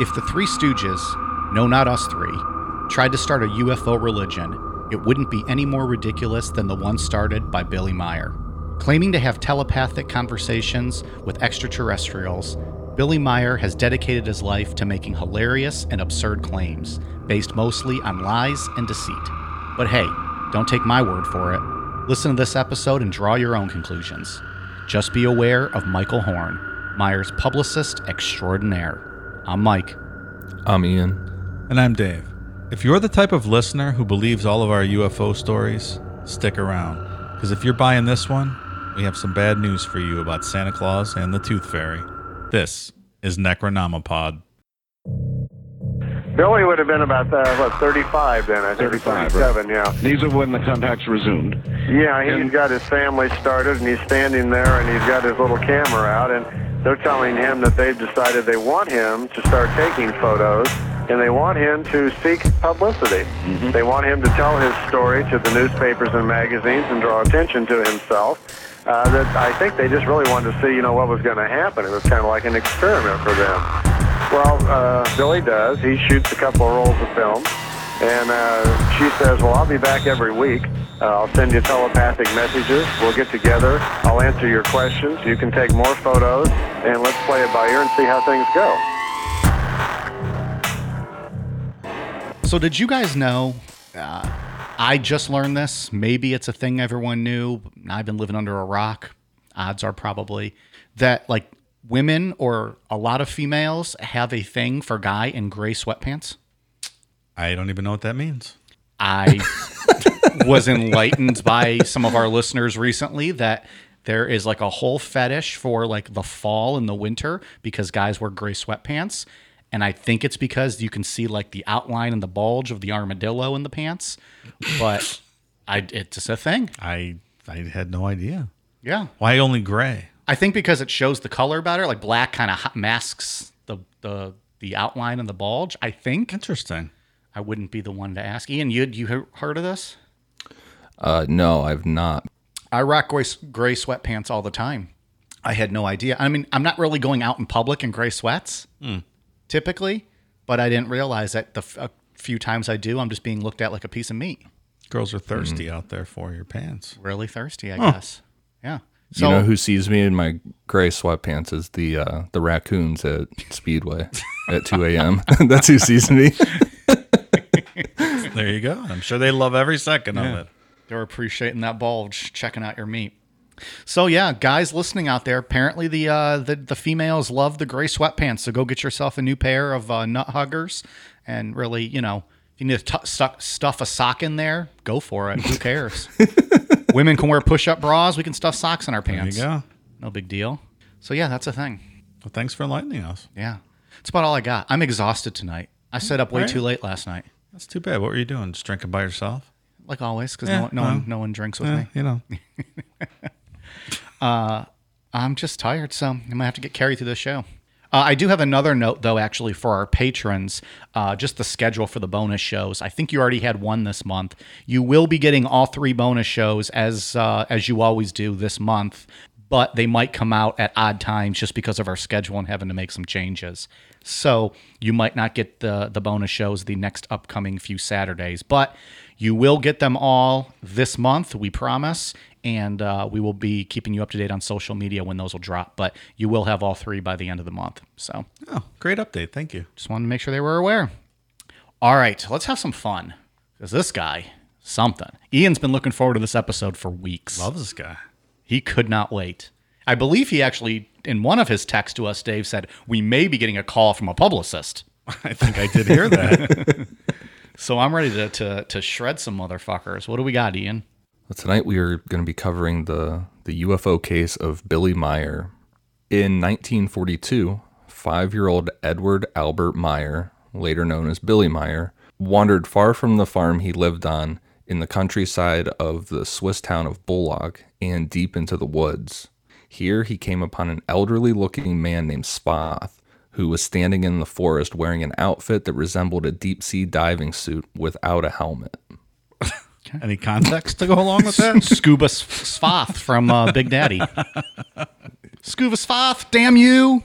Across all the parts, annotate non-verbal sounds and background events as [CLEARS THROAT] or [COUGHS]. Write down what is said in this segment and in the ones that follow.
If the Three Stooges, no, not us three, tried to start a UFO religion, it wouldn't be any more ridiculous than the one started by Billy Meier. Claiming to have telepathic conversations with extraterrestrials, Billy Meier has dedicated his life to making hilarious and absurd claims, based mostly on lies and deceit. But hey, don't take my word for it. Listen to this episode and draw your own conclusions. Just be aware of Michael Horn, Meier's publicist extraordinaire. I'm Mike. I'm Ian. And I'm Dave. If you're the type of listener who believes all of our UFO stories, stick around. Because if you're buying this one, we have some bad news for you about Santa Claus and the Tooth Fairy. This is Necronomipod. Billy would have been about uh, what 35 then, I think, 35, 37, yeah. These are when the contacts resumed. Yeah, he's got his family started, and he's standing there, and he's got his little camera out, and they're telling him that they've decided they want him to start taking photos, and they want him to seek publicity. They want him to tell his story to the newspapers and magazines and draw attention to himself. Uh, that I think they just really wanted to see, you know, what was going to happen. It was kind of like an experiment for them. Well, uh, Billy does. He shoots a couple of rolls of film, and uh, she says, "Well, I'll be back every week. Uh, I'll send you telepathic messages. We'll get together. I'll answer your questions. You can take more photos, and let's play it by ear and see how things go." So, did you guys know? Uh, I just learned this. Maybe it's a thing everyone knew. I've been living under a rock. Odds are probably that like women or a lot of females have a thing for guy in gray sweatpants. I don't even know what that means. I [LAUGHS] was enlightened by some of our listeners recently that there is like a whole fetish for like the fall and the winter because guys wear gray sweatpants. And I think it's because you can see like the outline and the bulge of the armadillo in the pants. But I it's just a thing. I I had no idea. Yeah. Why only gray? I think because it shows the color better. Like black kind of masks the the the outline and the bulge. I think Interesting. I wouldn't be the one to ask. Ian, you you heard of this? Uh, no, I've not. I rock gray, gray sweatpants all the time. I had no idea. I mean, I'm not really going out in public in gray sweats typically, but I didn't realize that the f- a few times I do, I'm just being looked at like a piece of meat. Girls are thirsty out there for your pants. Really thirsty, I guess. Yeah. you know who sees me in my gray sweatpants is the uh, the raccoons at Speedway [LAUGHS] at 2 a.m. [LAUGHS] That's who sees me. [LAUGHS] There you go. I'm sure they love every second of it. They're appreciating that bulge, checking out your meat. So yeah, guys listening out there, apparently the uh, the the females love the gray sweatpants. So go get yourself a new pair of uh, nut huggers, and really, you know, if you need to t- stuff a sock in there, go for it. Who cares? [LAUGHS] Women can wear push-up bras. We can stuff socks in our There you pants. go. No big deal. So yeah, that's a thing. Well, thanks for enlightening us. Yeah, that's about all I got. I'm exhausted tonight. I stayed up way Alright. too late last night, That's too bad. What were you doing? Just drinking by yourself? like always, because Yeah, no, no well, one no one drinks with Yeah, me. you know. [LAUGHS] [LAUGHS] I'm just tired, so I'm gonna have to get carried through the show. Uh, I do have another note, though, actually, for our patrons. Uh, just the schedule for the bonus shows. I think you already had one this month. You will be getting all three bonus shows as uh, as you always do this month, but they might come out at odd times just because of our schedule and having to make some changes. So you might not get the the bonus shows the next upcoming few Saturdays, but you will get them all this month. We promise and uh, we will be keeping you up to date on social media when those will drop. But you will have all three by the end of the month. So Oh, great update. Thank you. just wanted to make sure they were aware. All right, let's have some fun because this guy, something. Ian's been looking forward to this episode for weeks. Love this guy. He could not wait. I believe he actually, in one of his texts to us, Dave said we may be getting a call from a publicist. [LAUGHS] I think I did hear that. [LAUGHS] So I'm ready to to, to shred some motherfuckers. What do we got, Ian? Well, tonight we are going to be covering the the UFO case of Billy Meier. In 1942, five-year-old Edward Albert Meier, later known as Billy Meier, wandered far from the farm he lived on in the countryside of the Swiss town of Bülach and deep into the woods. Here he came upon an elderly-looking man named Spoth, who was standing in the forest wearing an outfit that resembled a deep-sea diving suit without a helmet. Any context to go along with that? [LAUGHS] Scuba S- Svath from uh, Big Daddy. [LAUGHS] Scuba Svath, damn you!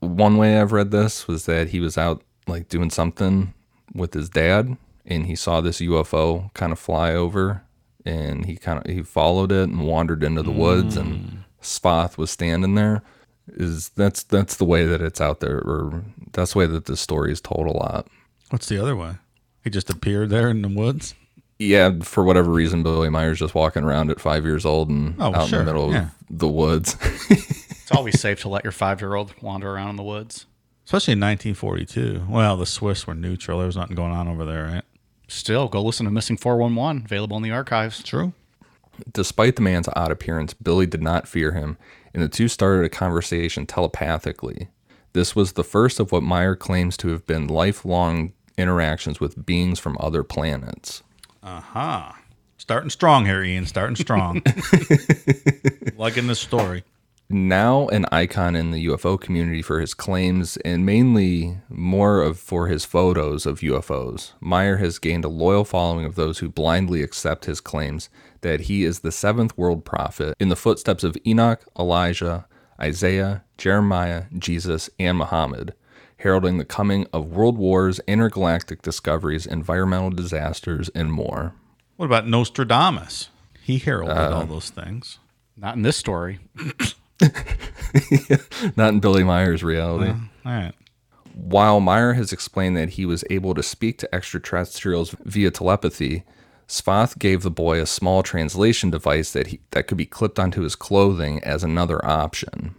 one way I've read this was that he was out like doing something with his dad, and he saw this UFO kind of fly over, and he kind of he followed it and wandered into the woods, and Spoth was standing there. Is that's that's the way that it's out there, or that's the way that this story is told a lot. What's the other way? He just appeared there in the woods. Yeah, for whatever reason, Billy Meier's just walking around at five years old and Oh, out sure, in the middle yeah. of the woods. [LAUGHS] It's always safe to let your five year old wander around in the woods. Especially in 1942. Well, the Swiss were neutral. There was nothing going on over there, right? Still, go listen to Missing 411, available in the archives. True. Despite the man's odd appearance, Billy did not fear him, and the two started a conversation telepathically. This was the first of what Meier claims to have been lifelong interactions with beings from other planets. Aha. Starting strong here, Ian. Starting strong. [LAUGHS] Liking this story. Now an icon in the UFO community for his claims and mainly more of for his photos of UFOs, Meier has gained a loyal following of those who blindly accept his claims that he is the seventh world prophet in the footsteps of Enoch, Elijah, Isaiah, Jeremiah, Jesus, and Muhammad, heralding the coming of world wars, intergalactic discoveries, environmental disasters, and more. What about Nostradamus? He heralded all uh, those things. Not in this story. [LAUGHS] Not in Billy Meier's reality. All right. While Meier has explained that he was able to speak to extraterrestrials via telepathy, Spoth gave the boy a small translation device that he, that could be clipped onto his clothing as another option.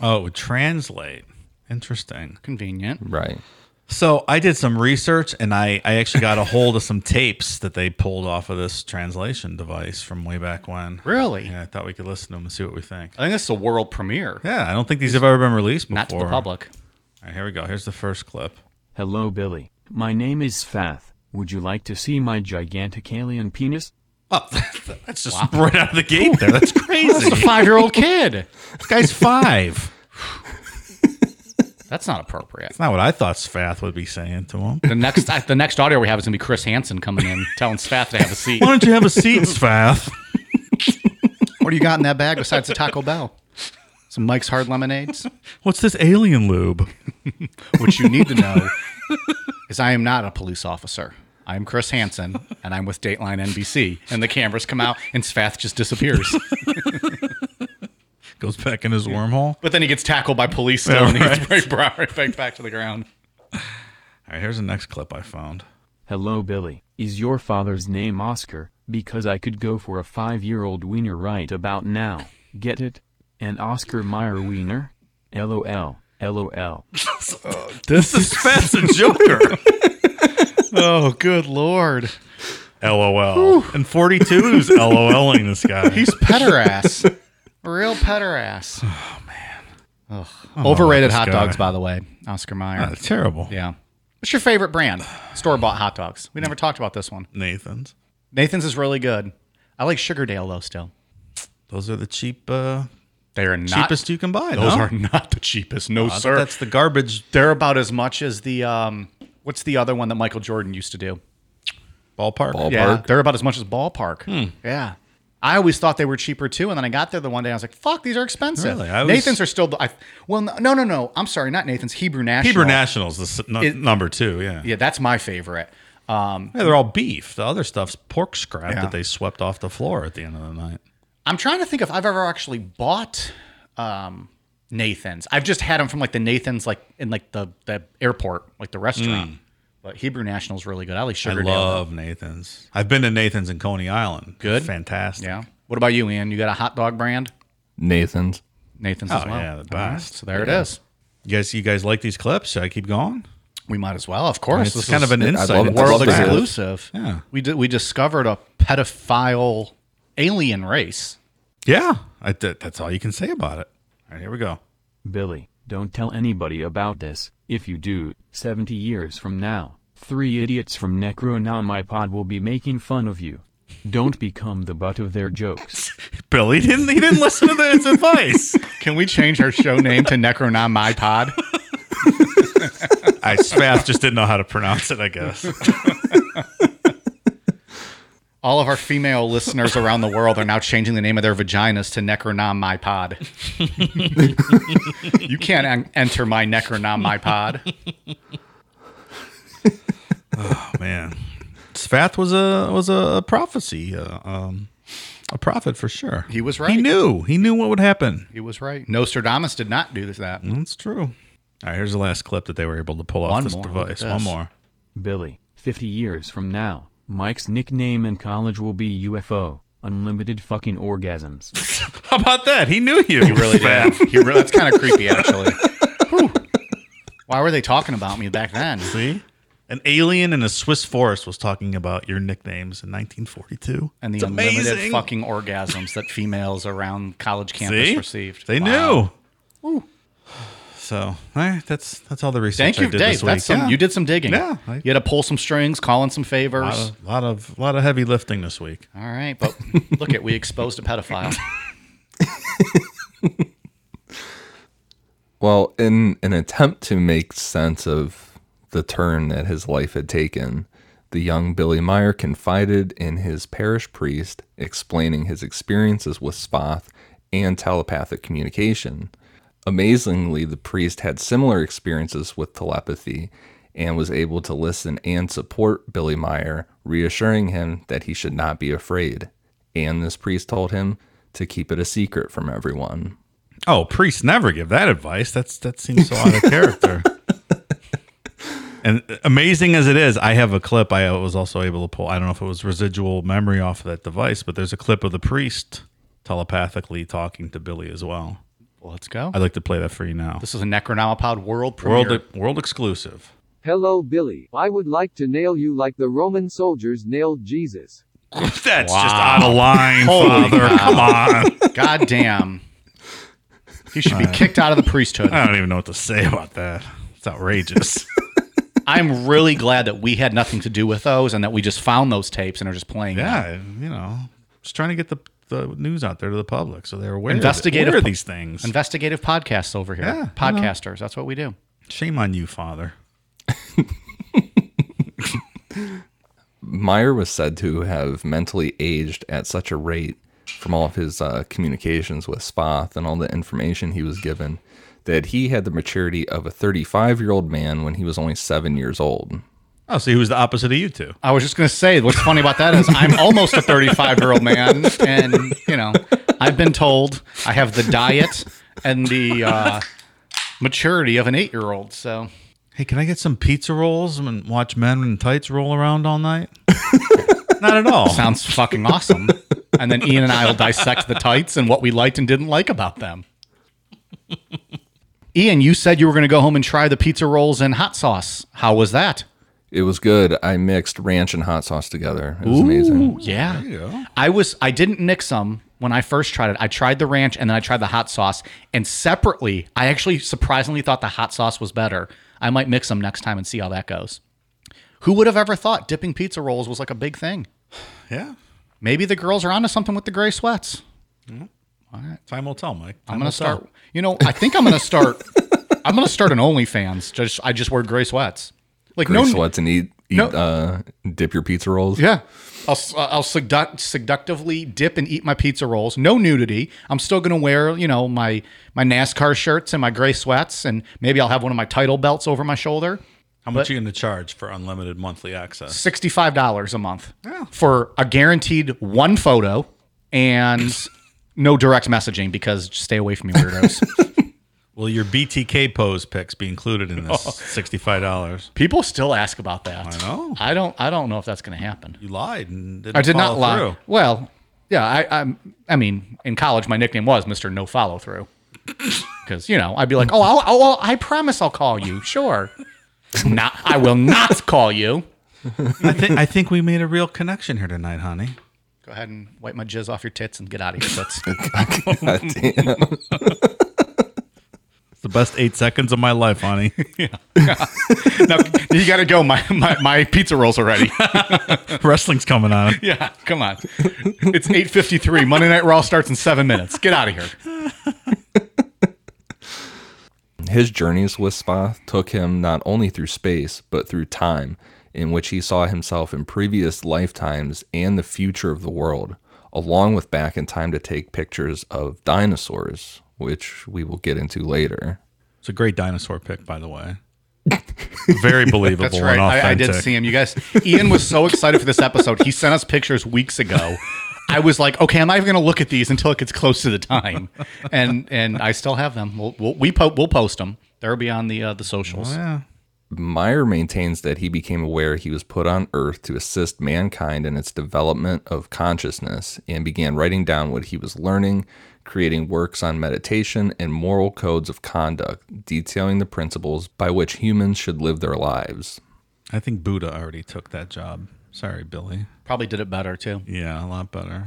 Oh, it would translate. Interesting. Convenient. Right. So I did some research and I, I actually got a hold of some tapes that they pulled off of this translation device from way back when. Really? Yeah, I thought we could listen to them and see what we think. I think this is a world premiere. Yeah, I don't think these have ever been released before. Not to the public. All right, here we go. Here's the first clip. Hello, Billy. My name is Fath. Would you like to see my gigantic alien penis? Oh, [LAUGHS] that's just right out of the gate there. That's crazy. That's a five year old kid. this guy's five. [LAUGHS] That's not appropriate. That's not what I thought Sfath would be saying to him. The next the next audio we have is gonna be Chris Hansen coming in telling Spath to have a seat. Why don't you have a seat, Sfath? [LAUGHS] What do you got in that bag besides the Taco Bell? Some Mike's Hard Lemonades. What's this alien lube? What you need to know is I am not a police officer. I'm Chris Hansen, and I'm with Dateline NBC. And the cameras come out, and Spath just disappears. Goes back in his wormhole. But then he gets tackled by police still, Yeah, and he gets right. right, brought right back, back to the ground. All right, here's the next clip I found. Hello, Billy. Is your father's name Oscar? Because I could go for a five year old wiener right about now. Get it? An Oscar Mayer wiener? LOL. LOL. [LAUGHS] This is Sfath's a joker. [LAUGHS] Oh, good lord. LOL. And 42 who's LOLing this guy. [LAUGHS] He's pederast. Real pederast. [SIGHS] Oh, man. Overrated hot guy. dogs, by the way. Oscar Mayer. Uh, terrible. yeah. What's your favorite brand? Store bought hot dogs. We never talked about this one. Nathan's. Nathan's is really good. I like Sugardale, though, still. Those are the cheap, uh, They are not. cheapest you can buy. Those no? are not the cheapest. No, I thought sir. That's the garbage They're about as much as the, um, what's the other one that Michael Jordan used to do? ballpark. Ball- Yeah, Ballpark? they're about as much as Ballpark. Hmm. Yeah. I always thought they were cheaper too, and then I got there the one day. I was like, "Fuck, these are expensive." Really? I always- Nathan's are still. The, I, well, no, no, no. I'm sorry, not Nathan's. Hebrew National. Hebrew Nationals, the s- It- number two. Yeah. Yeah, that's my favorite. Um, Yeah, they're all beef. The other stuff's pork scrap Yeah. that they swept off the floor at the end of the night. I'm trying to think if I've ever actually bought um, Nathan's. I've just had them from like the Nathan's, like in like the the airport, like the restaurant. But Hebrew National's really good. I like Hmm. I Sugardale. love Nathan's. I've been to Nathan's in Coney Island. Good? Fantastic. Yeah. What about you, Ian? You got a hot dog brand? Nathan's. Nathan's Oh, as well. yeah, the All right, best. So there it is. You guys, you guys like these clips? Should I keep going? We might as well, of course. It's This kind is of an insight. love- world love to hear it. exclusive. Yeah. We did, we discovered a pedophile alien race. Yeah, I, th- that's all you can say about it. All right, here we go. Billy, don't tell anybody about this. If you do, 70 years from now, three idiots from Necronomipod will be making fun of you. Don't become the butt of their jokes. [LAUGHS] Billy didn't. He didn't listen to his advice. [LAUGHS] Can we change our show name to Necronomipod? [LAUGHS] I Spath just didn't know how to pronounce it. I guess. All of our female listeners around the world are now changing the name of their vaginas to Necronom My Pod. you can't en- enter my Necronom My Pod. Oh, man. Svath was a was a prophecy, uh, um, a prophet for sure. He was right. He knew. He knew what would happen. He was right. Nostradamus did not do this. That That's true. All right, here's the last clip that they were able to pull off One this more. Device. at One more. Billy, 50 years from now, Mike's nickname in college will be UFO. Unlimited fucking orgasms. [LAUGHS] How about that? He knew you. he really did. [LAUGHS] He re- that's kind of creepy, actually. [LAUGHS] Whew. Why were they talking about me back then? See? An alien in a Swiss forest was talking about your nicknames in 1942. And the It's unlimited amazing. fucking orgasms that females around college campus See? received. They Wow. knew. So, all right, that's that's all the research Thank you, I did Dave. this week. That's some, Yeah. You did some digging. Yeah, I- you had to pull some strings, call in some a favors. lot of, lot of lot of heavy lifting this week. All right, but look at we exposed a pedophile. [LAUGHS] Well, in an attempt to make sense of the turn that his life had taken, the young Billy Meier confided in his parish priest, explaining his experiences with Spoth and telepathic communication. Amazingly, the priest had similar experiences with telepathy and was able to listen and support Billy Meier, reassuring him that he should not be afraid. And this priest told him to keep it a secret from everyone. Oh, priests never give that advice. That's that seems so out of character. [LAUGHS] And amazing as it is, I have a clip I was also able to pull. I don't know if it was residual memory off of that device, but there's a clip of the priest telepathically talking to Billy as well. Well, let's go. I'd like to play that for you now. This is a Necronomipod world premiere. World world exclusive. Hello, Billy. I would like to nail you like the Roman soldiers nailed Jesus. [LAUGHS] That's just out of line, Holy Father. cow. Come on. [LAUGHS] God damn. He should be kicked out of the priesthood. I don't even know what to say about that. It's outrageous. [LAUGHS] I'm really glad that we had nothing to do with those and that we just found those tapes and are just playing. them. yeah, you know, just trying to get the, the news out there to the public so they're aware, Investigative aware of these things. Investigative podcasts over here. Yeah, you know. Podcasters. That's what we do. Shame on you, Father. Meier was said to have mentally aged at such a rate from all of his uh, communications with Spoth and all the information he was given that he had the maturity of a 35 year old man when he was only seven years old. Oh, so he was the opposite of you two. I was just going to say, what's funny about that is I'm almost a 35 year old man. And, you know, I've been told I have the diet and the uh, maturity of an eight year old. So Hey, can I get some pizza rolls and watch men in tights roll around all night? [LAUGHS] Not at all. sounds fucking awesome. And then Ian and I will dissect the tights and what we liked and didn't like about them. Ian, you said you were going to go home and try the pizza rolls and hot sauce. How was that? It was good. I mixed ranch and hot sauce together. It was amazing. Yeah. I was I didn't mix them when I first tried it. I tried the ranch and then I tried the hot sauce. And separately, I actually surprisingly thought the hot sauce was better. I might mix them next time and see how that goes. Who would have ever thought dipping pizza rolls was like a big thing? [SIGHS] Yeah. Maybe the girls are onto something with the gray sweats. Mm-hmm. Time will tell, Mike. Time I'm gonna tell. start. You know, I think I'm gonna start. [LAUGHS] I'm gonna start an OnlyFans. Just I just wear gray sweats. Like Gray no sweats and eat, eat No. uh, dip your pizza rolls. Yeah. I'll, uh, I'll seduct, seductively dip and eat my pizza rolls. No nudity. I'm still going to wear, you know, my, my NASCAR shirts and my gray sweats, and maybe I'll have one of my title belts over my shoulder. How much are you going to charge for unlimited monthly access? $65 a month for a guaranteed one photo and no direct messaging because stay away from me, weirdos. [LAUGHS] Will your BTK pose pics be included in this oh. sixty-five dollars? People still ask about that. I know. I don't. I don't know if that's going to happen. You lied and didn't I did not lie. through. Well, yeah, I, I, I mean, in college, my nickname was Mister No Follow Through, [LAUGHS] because you know I'd be like, oh, I'll, oh, I promise I'll call you. Sure, [LAUGHS] not. I will not call you. I think I think we made a real connection here tonight, honey. Go ahead and wipe my jizz off your tits and get out of here. [LAUGHS] Tits. God damn. It's the best eight seconds of my life, honey. yeah. [LAUGHS] [LAUGHS] now you got to go. My, my my pizza rolls are ready. [LAUGHS] Wrestling's coming on. yeah, come on. It's eight fifty three. Monday Night Raw starts in seven minutes. Get out of here. His journeys with Spoth took him not only through space, but through time, in which he saw himself in previous lifetimes and the future of the world, along with back in time to take pictures of dinosaurs, which we will get into later. It's a great dinosaur pick, by the way. [LAUGHS] Very [LAUGHS] believable That's right. I, I did see him. You guys, Ian was so excited for this episode. He sent us pictures weeks ago. I was like, okay, I'm not even going to look at these until it gets close to the time, and and I still have them. We'll we'll, we po- we'll post them. They'll be on the uh, the socials. Yeah. Meier maintains that he became aware he was put on Earth to assist mankind in its development of consciousness and began writing down what he was learning, creating works on meditation and moral codes of conduct, detailing the principles by which humans should live their lives. I think Buddha already took that job. Sorry, Billy. Probably did it better too. Yeah, a lot better.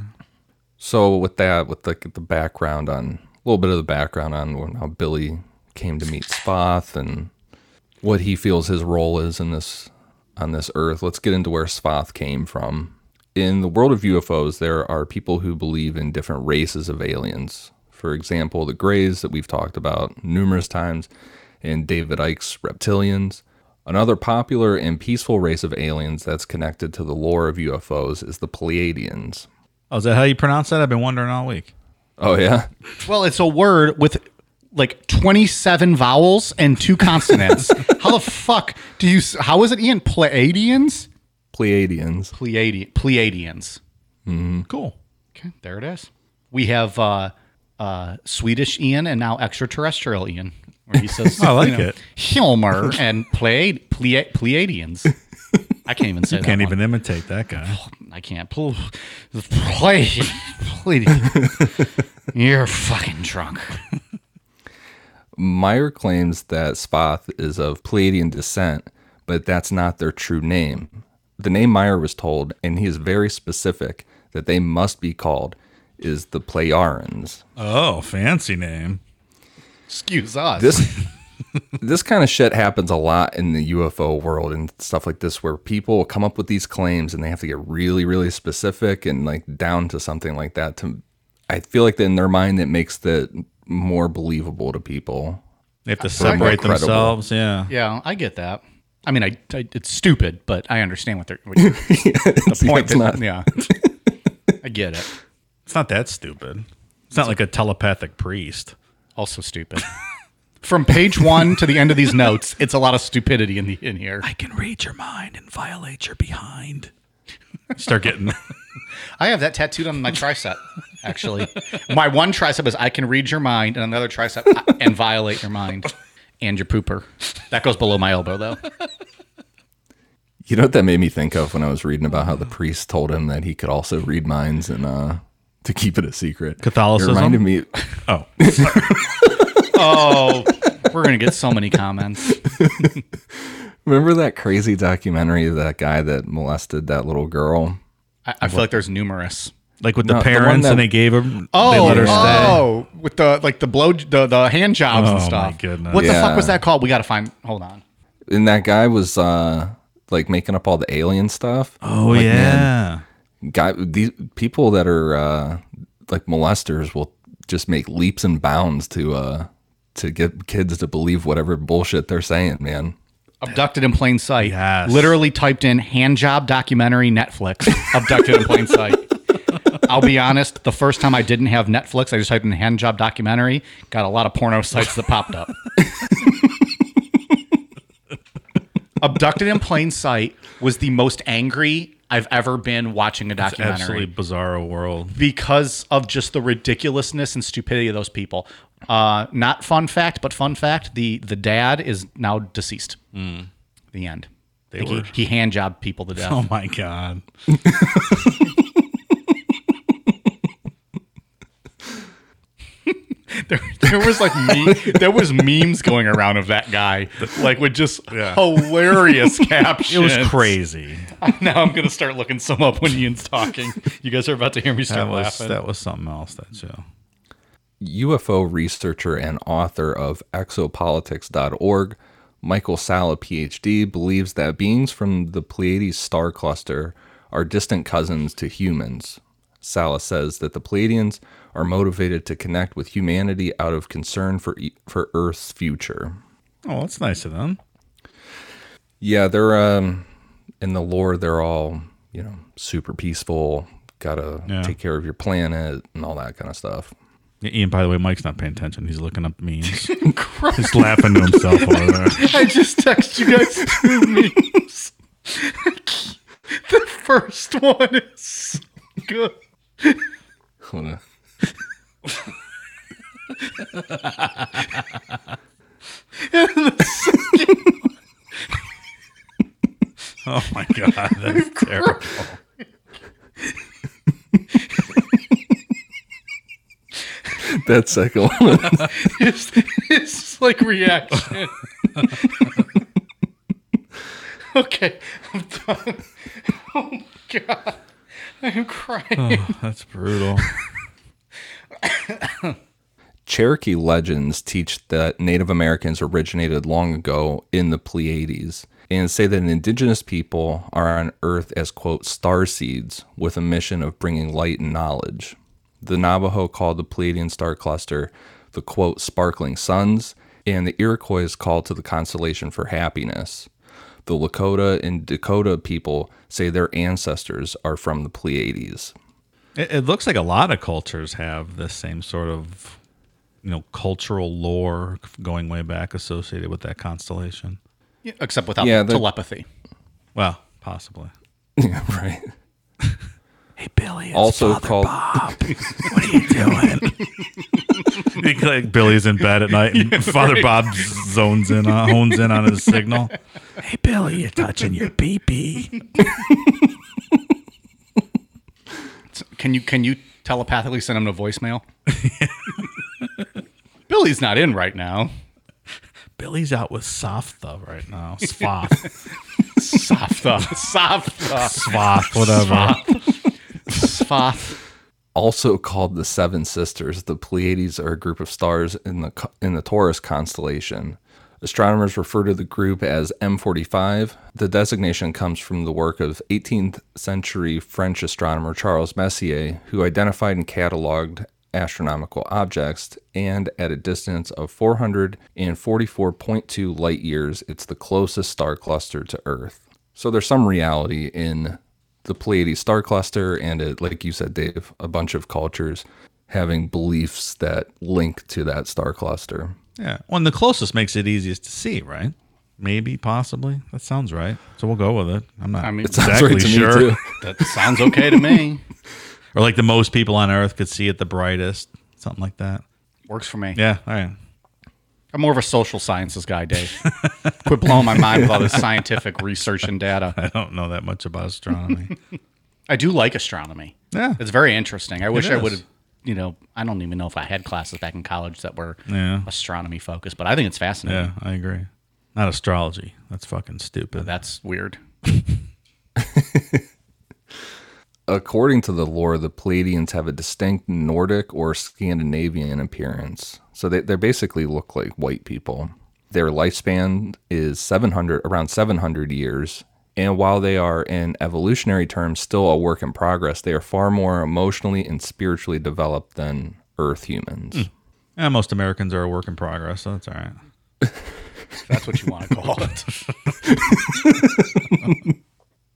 So, with that, with the, the background on a little bit of the background on how Billy came to meet Spoth and what he feels his role is in this on this earth, let's get into where Spoth came from. In the world of UFOs, there are people who believe in different races of aliens. For example, the Greys that we've talked about numerous times, and David Icke's reptilians. Another popular and peaceful race of aliens that's connected to the lore of UFOs is the Pleiadians. Oh, is that how you pronounce that? I've been wondering all week. Oh yeah, Well, it's a word with like 27 vowels and two consonants. [LAUGHS] how the fuck do you? s- How is it, Ian? Pleiadians? Pleiadians. Pleiadi- Pleiadians. Cool. Okay, there it is. We have uh, uh, Swedish Ian and now extraterrestrial Ian, where he says, [LAUGHS] I like you know, it. Hilmer [LAUGHS] and Pleiad- Pleia- Pleiadians. I can't even say that. Can't one. even imitate that guy. I can't. Ple- Play, Pleiadian. You're fucking drunk. Meier claims that Spoth is of Pleiadian descent, but that's not their true name. The name Meier was told, and he is very specific that they must be called, is the Pleiarans. Oh, fancy name. Excuse us. This [LAUGHS] this kind of shit happens a lot in the UFO world and stuff like this, where people come up with these claims and they have to get really, really specific and like down to something like that. To I feel like in their mind it makes that more believable to people. They have to separate themselves. Yeah. Yeah, I get that. I mean, I, I it's stupid, but I understand what they're. What you're- [LAUGHS] the point it's that, not. yeah, [LAUGHS] I get it. It's not that stupid. It's not like a telepathic priest. Also stupid. From page one to the end of these [LAUGHS] notes, it's a lot of stupidity in the in here. I can read your mind and violate your behind. Start getting. I have that tattooed on my tricep. Actually, my one tricep is I can read your mind, and another tricep I- and violate your mind and your pooper. That goes below my elbow though. [LAUGHS] You know what that made me think of when I was reading about how the priest told him that he could also read minds and uh to keep it a secret. Catholicism? It reminded me [LAUGHS] Oh, Oh, we're gonna get so many comments. [LAUGHS] Remember that crazy documentary of that guy that molested that little girl? I, I feel like there's numerous. Like with No, the the one parents that- and they gave her. Oh, they let her stay. oh, with the like the blow, the the hand jobs Oh, and my stuff. goodness. What the Yeah. fuck was that called? We got to find. Hold on. And that guy was uh like making up all the alien stuff. Oh Like, yeah. man, guy these people that are uh like molesters will just make leaps and bounds to uh to get kids to believe whatever bullshit they're saying, man. Abducted in plain sight. Yes. Literally typed in hand job documentary Netflix. [LAUGHS] Abducted in plain sight. I'll be honest. The first time I didn't have Netflix, I just typed in hand job documentary. Got a lot of porno sites that popped up. Abducted in plain sight was the most angry I've ever been watching a documentary. Absolutely bizarro world. because of just the ridiculousness and stupidity of those people. Uh, not fun fact, but fun fact: the the dad is now deceased. The end. Like, were- he, he hand jobbed people to death. Oh my god. [LAUGHS] [LAUGHS] there, there was like me, there was memes going around of that guy, like with just Yeah. hilarious [LAUGHS] captions. It was crazy. [LAUGHS] now I'm gonna start looking some up when Ian's talking. You guys are about to hear me That start was laughing. that was something else. That show. UFO researcher and author of exopolitics.org, Michael Salla, PhD, believes that beings from the Pleiades star cluster are distant cousins to humans. Salla says that the Pleiadians are motivated to connect with humanity out of concern for e- for Earth's future. Oh, that's nice of them. Yeah, they're um, in the lore, they're all you know super peaceful. Gotta Yeah. take care of your planet and all that kind of stuff. Ian, by the way, Mike's not paying attention. He's looking up memes. [LAUGHS] He's laughing to himself over there. [LAUGHS] I just text you guys two memes. [LAUGHS] the first one is so good. Hold on. Oh my god, [LAUGHS] that's terrible. That second one. It's, it's like reaction. okay, I'm done. Oh my god, I'm crying. Oh, That's brutal. [COUGHS] Cherokee legends teach that Native Americans originated long ago in the Pleiades and say that indigenous people are on Earth as, quote, star seeds with a mission of bringing light and knowledge. The Navajo called the Pleiadian star cluster the, quote, sparkling suns, and the Iroquois called to the constellation for happiness. The Lakota and Dakota people say their ancestors are from the Pleiades. It, it looks like a lot of cultures have this same sort of, you know, cultural lore going way back associated with that constellation. Yeah, Except without Yeah, the- telepathy. Well, possibly. [LAUGHS] Yeah, right. [LAUGHS] Hey, Billy. It's Also Father called Bob. what are you doing? [LAUGHS] like Billy's in bed at night, and Father Bob zones in, uh, hones in on his signal. Hey, Billy, you're touching your pee pee. Can you can you telepathically send him a voicemail? [LAUGHS] Billy's not in right now. Billy's out with Softha right now. Swath. [LAUGHS] Safta. Safta. Swath, whatever. Sfath. also called the Seven Sisters, the Pleiades are a group of stars in the in the Taurus constellation. Astronomers refer to the group as M45. The designation comes from the work of 18th century French astronomer Charles Messier, who identified and cataloged astronomical objects, and at a distance of 444.2 light years, it's the closest star cluster to Earth. So there's some reality in the Pleiades star cluster, and it, like you said, Dave, a bunch of cultures having beliefs that link to that star cluster. Yeah. Well, and the closest makes it easiest to see, right? Maybe, possibly. That sounds right. So we'll go with it. I'm not I mean, It exactly right sure. [LAUGHS] that sounds okay to me. [LAUGHS] Or like the most people on Earth could see it the brightest, something like that. Works for me. Yeah. All right. I'm more of a social sciences guy, Dave. [LAUGHS] Quit blowing my mind with all this scientific research and data. I don't know that much about astronomy. I do like astronomy. Yeah. It's very interesting. I wish I would have, you know, I don't even know if I had classes back in college that were Yeah. astronomy focused, but I think it's fascinating. yeah, I agree. Not astrology. That's fucking stupid. That's weird. [LAUGHS] According to the lore, the Pleiadians have a distinct Nordic or Scandinavian appearance. So they, they basically look like white people. Their lifespan is 700, around 700 years. And while they are, in evolutionary terms, still a work in progress, they are far more emotionally and spiritually developed than Earth humans. Hmm. yeah, most Americans are a work in progress, so that's all right. [LAUGHS] That's what you want to call it. [LAUGHS]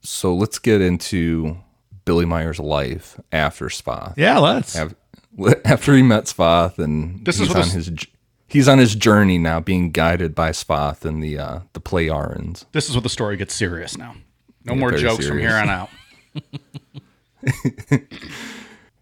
So let's get into Billy Meier's life after Spoth. Yeah, let's. Af- [LAUGHS] After he met Spoth, and This is he's what on this- his j- he's on his journey now, being guided by Spoth and the uh, the Pleiarans. This is where the story gets serious now. No Yeah, more jokes from here on out. [LAUGHS]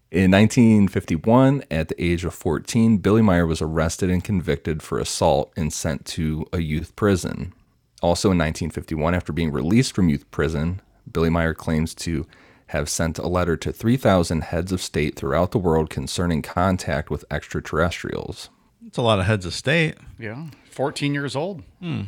In 1951, at the age of 14, Billy Meier was arrested and convicted for assault and sent to a youth prison. Also in 1951, after being released from youth prison, Billy Meier claims to have sent a letter to 3,000 heads of state throughout the world concerning contact with extraterrestrials. It's a lot of heads of state. Yeah. 14 years old. Hmm.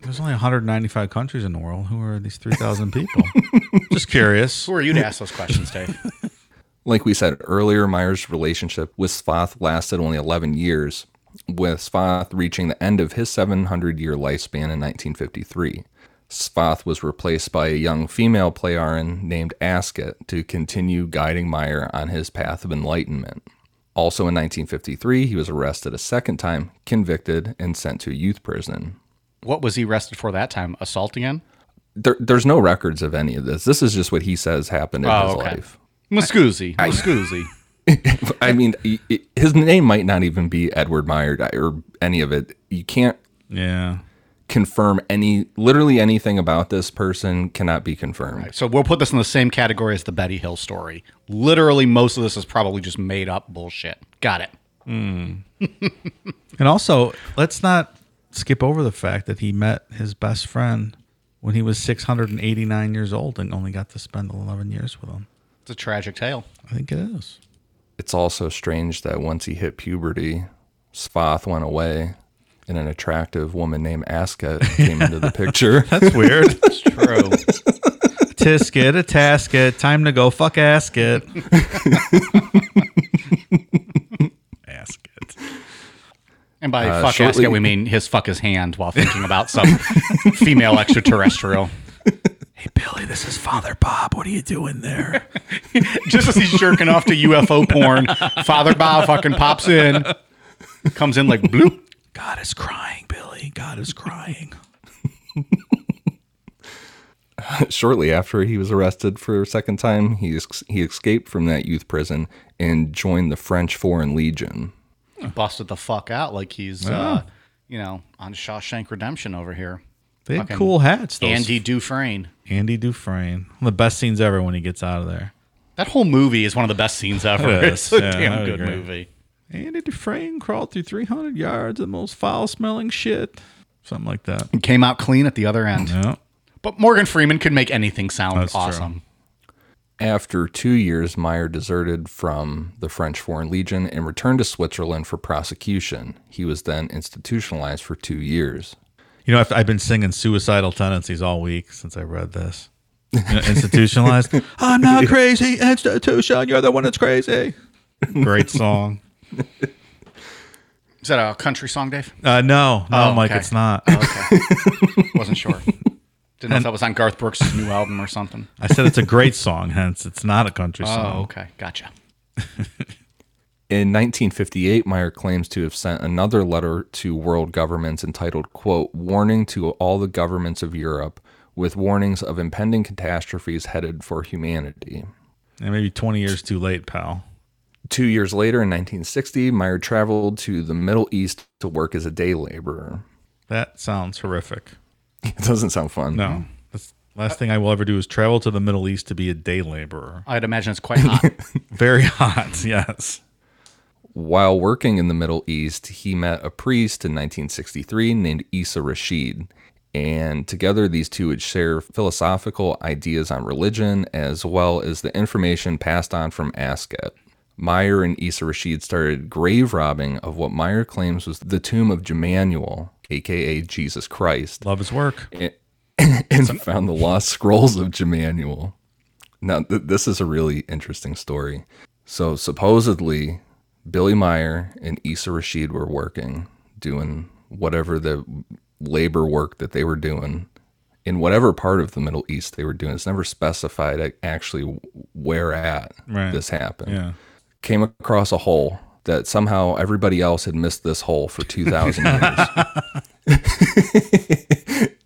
There's only 195 countries in the world. Who are these 3,000 people? [LAUGHS] Just curious. Who are you to ask those questions, Dave? [LAUGHS] Like we said earlier, Meier's relationship with Svath lasted only 11 years, with Svath reaching the end of his 700 year lifespan in 1953. Svath was replaced by a young female Playaran named Asket to continue guiding Meier on his path of enlightenment. Also in 1953, he was arrested a second time, convicted, and sent to a youth prison. What was he arrested for that time? Assault again? there, there's no records of any of this. This is just what he says happened in Oh, his okay. life. Muscoozy. Muscoozy. [LAUGHS] I mean, he- he- his name might not even be Edward Meier or any of it. You can't Yeah. Confirm any, literally anything about this person cannot be confirmed. So we'll put this in the same category as the Betty Hill story. Literally, most of this is probably just made up bullshit. Got it. Hmm. [LAUGHS] And also, let's not skip over the fact that he met his best friend when he was 689 years old and only got to spend 11 years with him. It's a tragic tale. I think it is. It's also strange that once he hit puberty, Spoth went away and an attractive woman named Asket came into the picture. [LAUGHS] That's weird. [LAUGHS] It's true. Tisket, a tasket, time to go fuck asket. asket. And by Uh, fuck shortly- asket, we mean his fuck his hand while thinking about some [LAUGHS] female extraterrestrial. Hey, Billy, this is Father Bob. What are you doing there? Just as he's jerking off to UFO porn, Father Bob fucking pops in, comes in like bloop. God is crying, Billy. God is crying. [LAUGHS] Shortly after he was arrested for a second time, he ex- he escaped from that youth prison and joined the French Foreign Legion. Busted the fuck out like he's, uh, you know, on Shawshank Redemption over here. They had Fucking cool hats. Those Andy Dufresne. Andy Dufresne. One of the best scenes ever when he gets out of there. That whole movie is one of the best scenes ever. It [LAUGHS] It's is. a Yeah, damn good agree. movie. Andy Dufresne crawled through 300 yards of the most foul smelling shit. Something like that. It came out clean at the other end. Yeah. But Morgan Freeman could make anything sound That's true. awesome. After two years, Meier deserted from the French Foreign Legion and returned to Switzerland for prosecution. He was then institutionalized for two years. You know, I've, I've been singing suicidal tendencies all week since I read this. You know, institutionalized. [LAUGHS] I'm not crazy. Institution. You're the one that's crazy. Great song. Is that a country song, Dave? Uh, no, no, Oh, Mike, okay. it's not. Okay. [LAUGHS] Wasn't sure. Didn't know if that was on Garth Brooks' new album or something. I said it's a great song, hence it's not a country song. Oh, okay. Gotcha. [LAUGHS] In 1958, Meier claims to have sent another letter to world governments entitled, quote, Warning to all the governments of Europe with warnings of impending catastrophes headed for humanity. And maybe 20 years too late, pal. Two years later, in 1960, Meier traveled to the Middle East to work as a day laborer. That sounds horrific. [LAUGHS] It doesn't sound fun. No. Mm. That's last thing I will ever do is travel to the Middle East to be a day laborer. I'd imagine it's quite hot. [LAUGHS] Very hot, [LAUGHS] yes. While working in the Middle East, he met a priest in 1963 named Isa Rashid. And together, these two would share philosophical ideas on religion as well as the information passed on from Asket. Meier and Isa Rashid started grave robbing of what Meier claims was the tomb of Jemanuel, aka Jesus Christ, Love his work. and, [LAUGHS] and found the lost scrolls of Jemanuel. Now, th- this is a really interesting story. So, supposedly, Billy Meier and Isa Rashid were working, doing whatever the labor work that they were doing in whatever part of the Middle East they were doing. It's never specified actually where at Right. this happened. Yeah. Came across a hole that somehow everybody else had missed this hole for 2,000 years. [LAUGHS]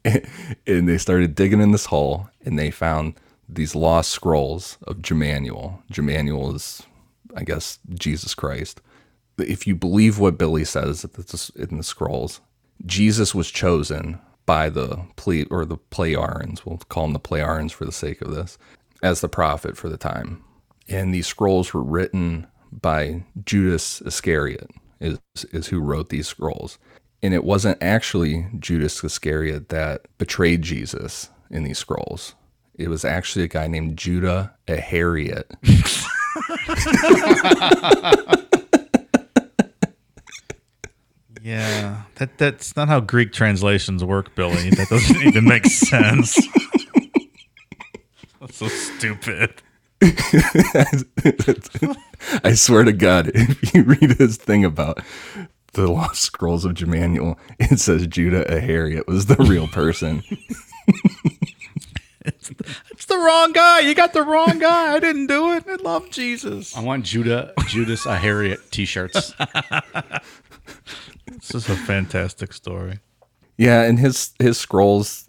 [LAUGHS] and they started digging in this hole and they found these lost scrolls of Jemanuel. Jemanuel is, I guess, Jesus Christ. If you believe what Billy says in the scrolls, Jesus was chosen by the ple or the Pleiarans. We'll call them the Pleiarans for the sake of this, as the prophet for the time. And these scrolls were written by Judas Iscariot, is is who wrote these scrolls. And it wasn't actually Judas Iscariot that betrayed Jesus in these scrolls. It was actually a guy named Judah Ahariot. Yeah. That that's not how Greek translations work, Billy. That doesn't even make sense. [LAUGHS] That's so stupid. [LAUGHS] I swear to God, [LAUGHS] if you read his thing about the lost scrolls of Jemanuel, it says Judah Ahariot was the real person. [LAUGHS] It's the wrong guy. You got the wrong guy. I didn't do it. I love Jesus. I want Judah Judas a Harriet t-shirts. This is a fantastic story. Yeah, and his his scrolls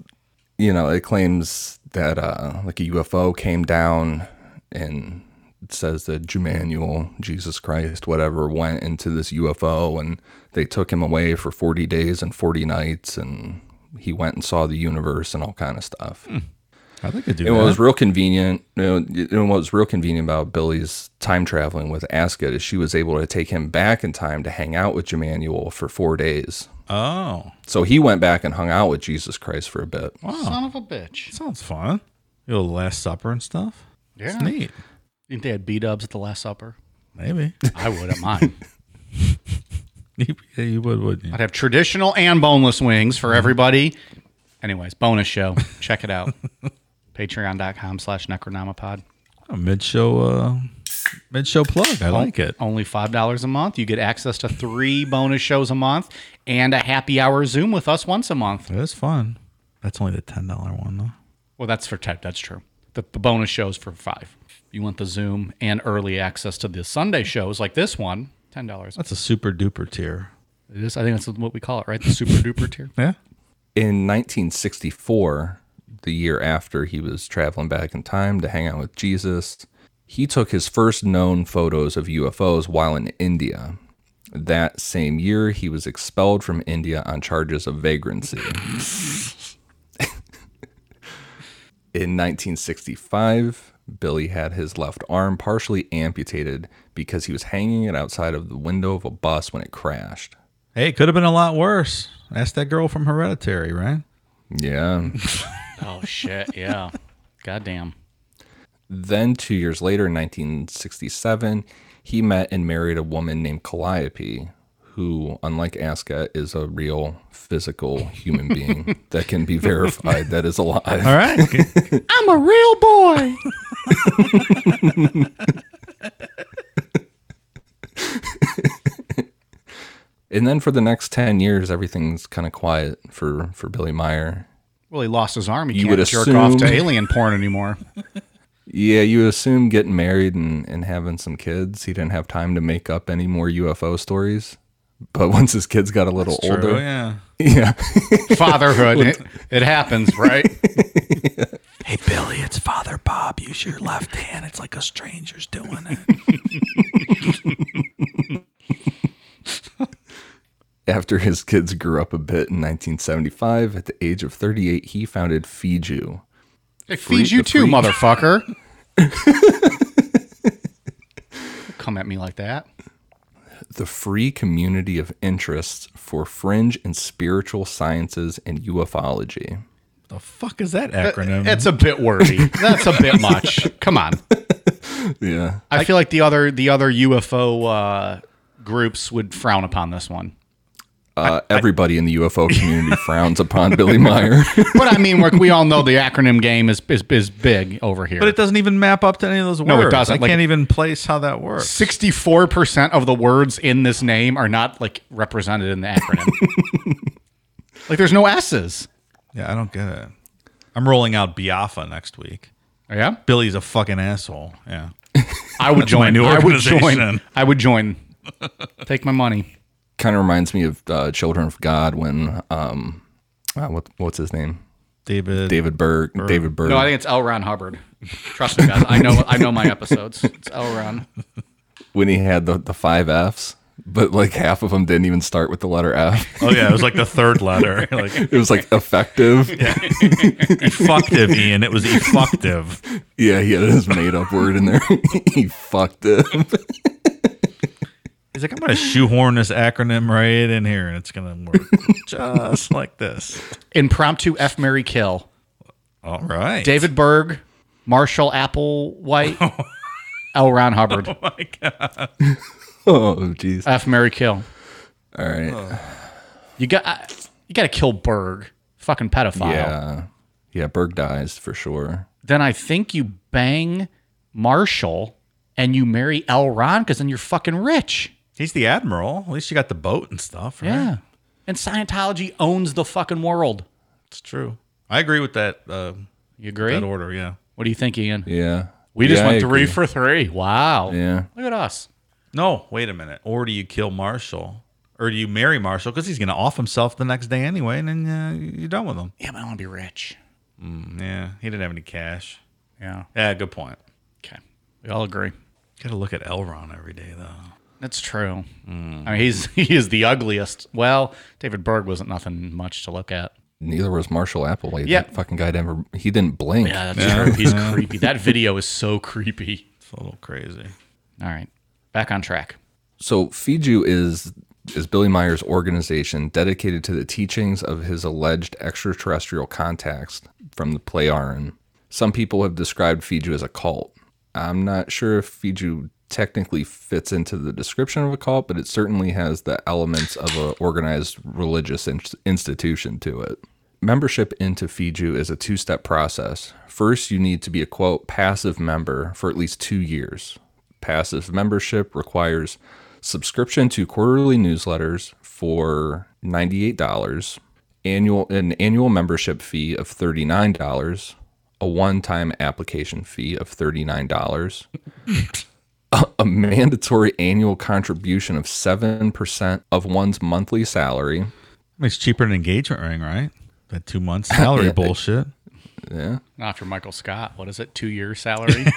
you know, it claims that uh, like a UFO came down and it says that Jumanuel, Jesus Christ, whatever, went into this UFO and they took him away for 40 days and 40 nights and he went and saw the universe and all kind of stuff. Hmm. I think I do And what was real convenient, you know, you know, what was real convenient about Billy's time traveling with Asket is she was able to take him back in time to hang out with Jumanuel for four days. Oh, So he went back and hung out with Jesus Christ for a bit. Son of a bitch. sounds fun. You know, Last Supper and stuff. Yeah. It's neat. Think they had B dubs at the Last Supper? Maybe. [LAUGHS] I would at mine. [LAUGHS] you, yeah, you would, wouldn't you? I'd have traditional and boneless wings for everybody. Anyways, bonus show. Check it out. [LAUGHS] Patreon.com slash Necronomipod. A mid-show, uh, mid-show plug. I like it. Only $5 a month. You get access to three bonus shows a month and a happy hour Zoom with us once a month. Is fun. That's only the ten dollar one though. Well, that's for tech. That's true. The, the bonus shows for five. You want the Zoom and early access to the Sunday shows like this one, $10. That's a super duper tier. It is. I think that's what we call it, right? The super duper tier. Yeah. In 1964, the year after he was traveling back in time to hang out with Jesus, he took his first known photos of UFOs while in India. That same year, he was expelled from India on charges of vagrancy. [LAUGHS] in 1965, Billy had his left arm partially amputated because he was hanging it outside of the window of a bus when it crashed. Hey, it could have been a lot worse. Ask that girl from Hereditary, right? Yeah. [LAUGHS] Oh, shit. Yeah. Goddamn. Then, two years later, in 1967, he met and married a woman named Calliope, who, unlike Asket, is a real physical human being [LAUGHS] that can be verified that is alive. All right. [LAUGHS] I'm a real boy. And then for the next 10 years, everything's kind of quiet for, for Billy Meier. Well, he lost his arm. He You can't would jerk off to [LAUGHS] alien porn anymore. Yeah, you assume getting married and, and having some kids, he didn't have time to make up any more UFO stories. But once his kids got a little True, older, yeah. yeah, Fatherhood. it, it happens, right? [LAUGHS] Hey, Billy, it's Father Bob. Use your left hand. It's like a stranger's doing it. [LAUGHS] After his kids grew up a bit in 1975, at the age of 38, he founded Fiju. It feeds you too, free- motherfucker. [LAUGHS] Come at me like that. The free community of interests for fringe and spiritual sciences and ufology. the fuck is that acronym? It's a bit wordy. [LAUGHS] That's a bit much. Come on. [LAUGHS] Yeah. I feel like the other the other UFO uh, groups would frown upon this one. Uh, everybody in the UFO community frowns upon Billy Meier. [LAUGHS] But I mean, we we all know the [LAUGHS] acronym game is is, is big over here. but it doesn't even map up to any of those words. No, it doesn't. I Like- can't even place how that works. Sixty-four percent of the words in this name are not like represented in the acronym. [LAUGHS] like, there's no S's. Yeah, I don't get it. I'm rolling out Biafra next week. Oh, Yeah, Billy's a fucking asshole. Yeah. I would That's join. I would join. I would join. Take my money. Kind of reminds me of uh, Children of God when, um, uh, what, what's his name? David. David Berg. David Berg. No, I think it's L. Ron Hubbard. [LAUGHS] Trust me, guys. I know. I know my episodes. It's L. Ron. when he had the, the five Fs, but like half of them didn't even start with the letter F. Oh yeah, it was like the third letter. [LAUGHS] Like It was like effective. [LAUGHS] Yeah. effective, Ian. It was effective. Yeah, he had his made up word in there. he fucked it. He's like, I'm gonna shoehorn this acronym right in here, and it's gonna work [LAUGHS] just like this. Impromptu F. Mary Kill. All right, David Berg, Marshall Applewhite, [LAUGHS] L. Ron Hubbard. Oh my god. [LAUGHS] oh, jeez. F. Mary Kill. All right. You got. uh, You got to kill Berg. Fucking pedophile. Yeah. Yeah, Berg dies for sure. Then I think you bang Marshall and you marry L. Ron because then you're fucking rich. He's the admiral. At least you got the boat and stuff. Right? Yeah. And Scientology owns the fucking world. it's true. I agree with that. Uh, You agree? that order. Yeah. What do you think, Ian? Yeah. We just Yeah, I went three agree. for three. Wow. Yeah. Look at us. No, wait a minute. Or do you kill Marshall? Or do you marry Marshall because he's going to off himself the next day anyway, and then uh, you're done with him? Yeah, but I want to be rich. Yeah, he didn't have any cash. Yeah. Yeah, good point. Okay. We all agree. Got to look at L. Ron every day though. That's true. Mm. I mean, he's [LAUGHS] he is the ugliest. Well, David Berg wasn't nothing much to look at. Neither was Marshall Applewhite. Yeah. That fucking guy never he didn't blink. Yeah, that's true. He's creepy. That video is so creepy. It's a little crazy. All right, back on track. So Fiju is is Billy Meier's organization dedicated to the teachings of his alleged extraterrestrial contacts from the Plejaren. Some people have described Fiju as a cult. I'm not sure if Fiju technically fits into the description of a cult, but it certainly has the elements of an organized religious in- institution to it. Membership into Fiju is a two step process. First, you need to be a quote passive member for at least two years. Passive membership requires subscription to quarterly newsletters for $98, annual an annual membership fee of $39, a one-time application fee of $39, a, a mandatory annual contribution of 7% of one's monthly salary. It's cheaper than an engagement ring, right? That two months salary [LAUGHS] bullshit. Yeah. After Michael Scott, what is it? Two years salary. [LAUGHS]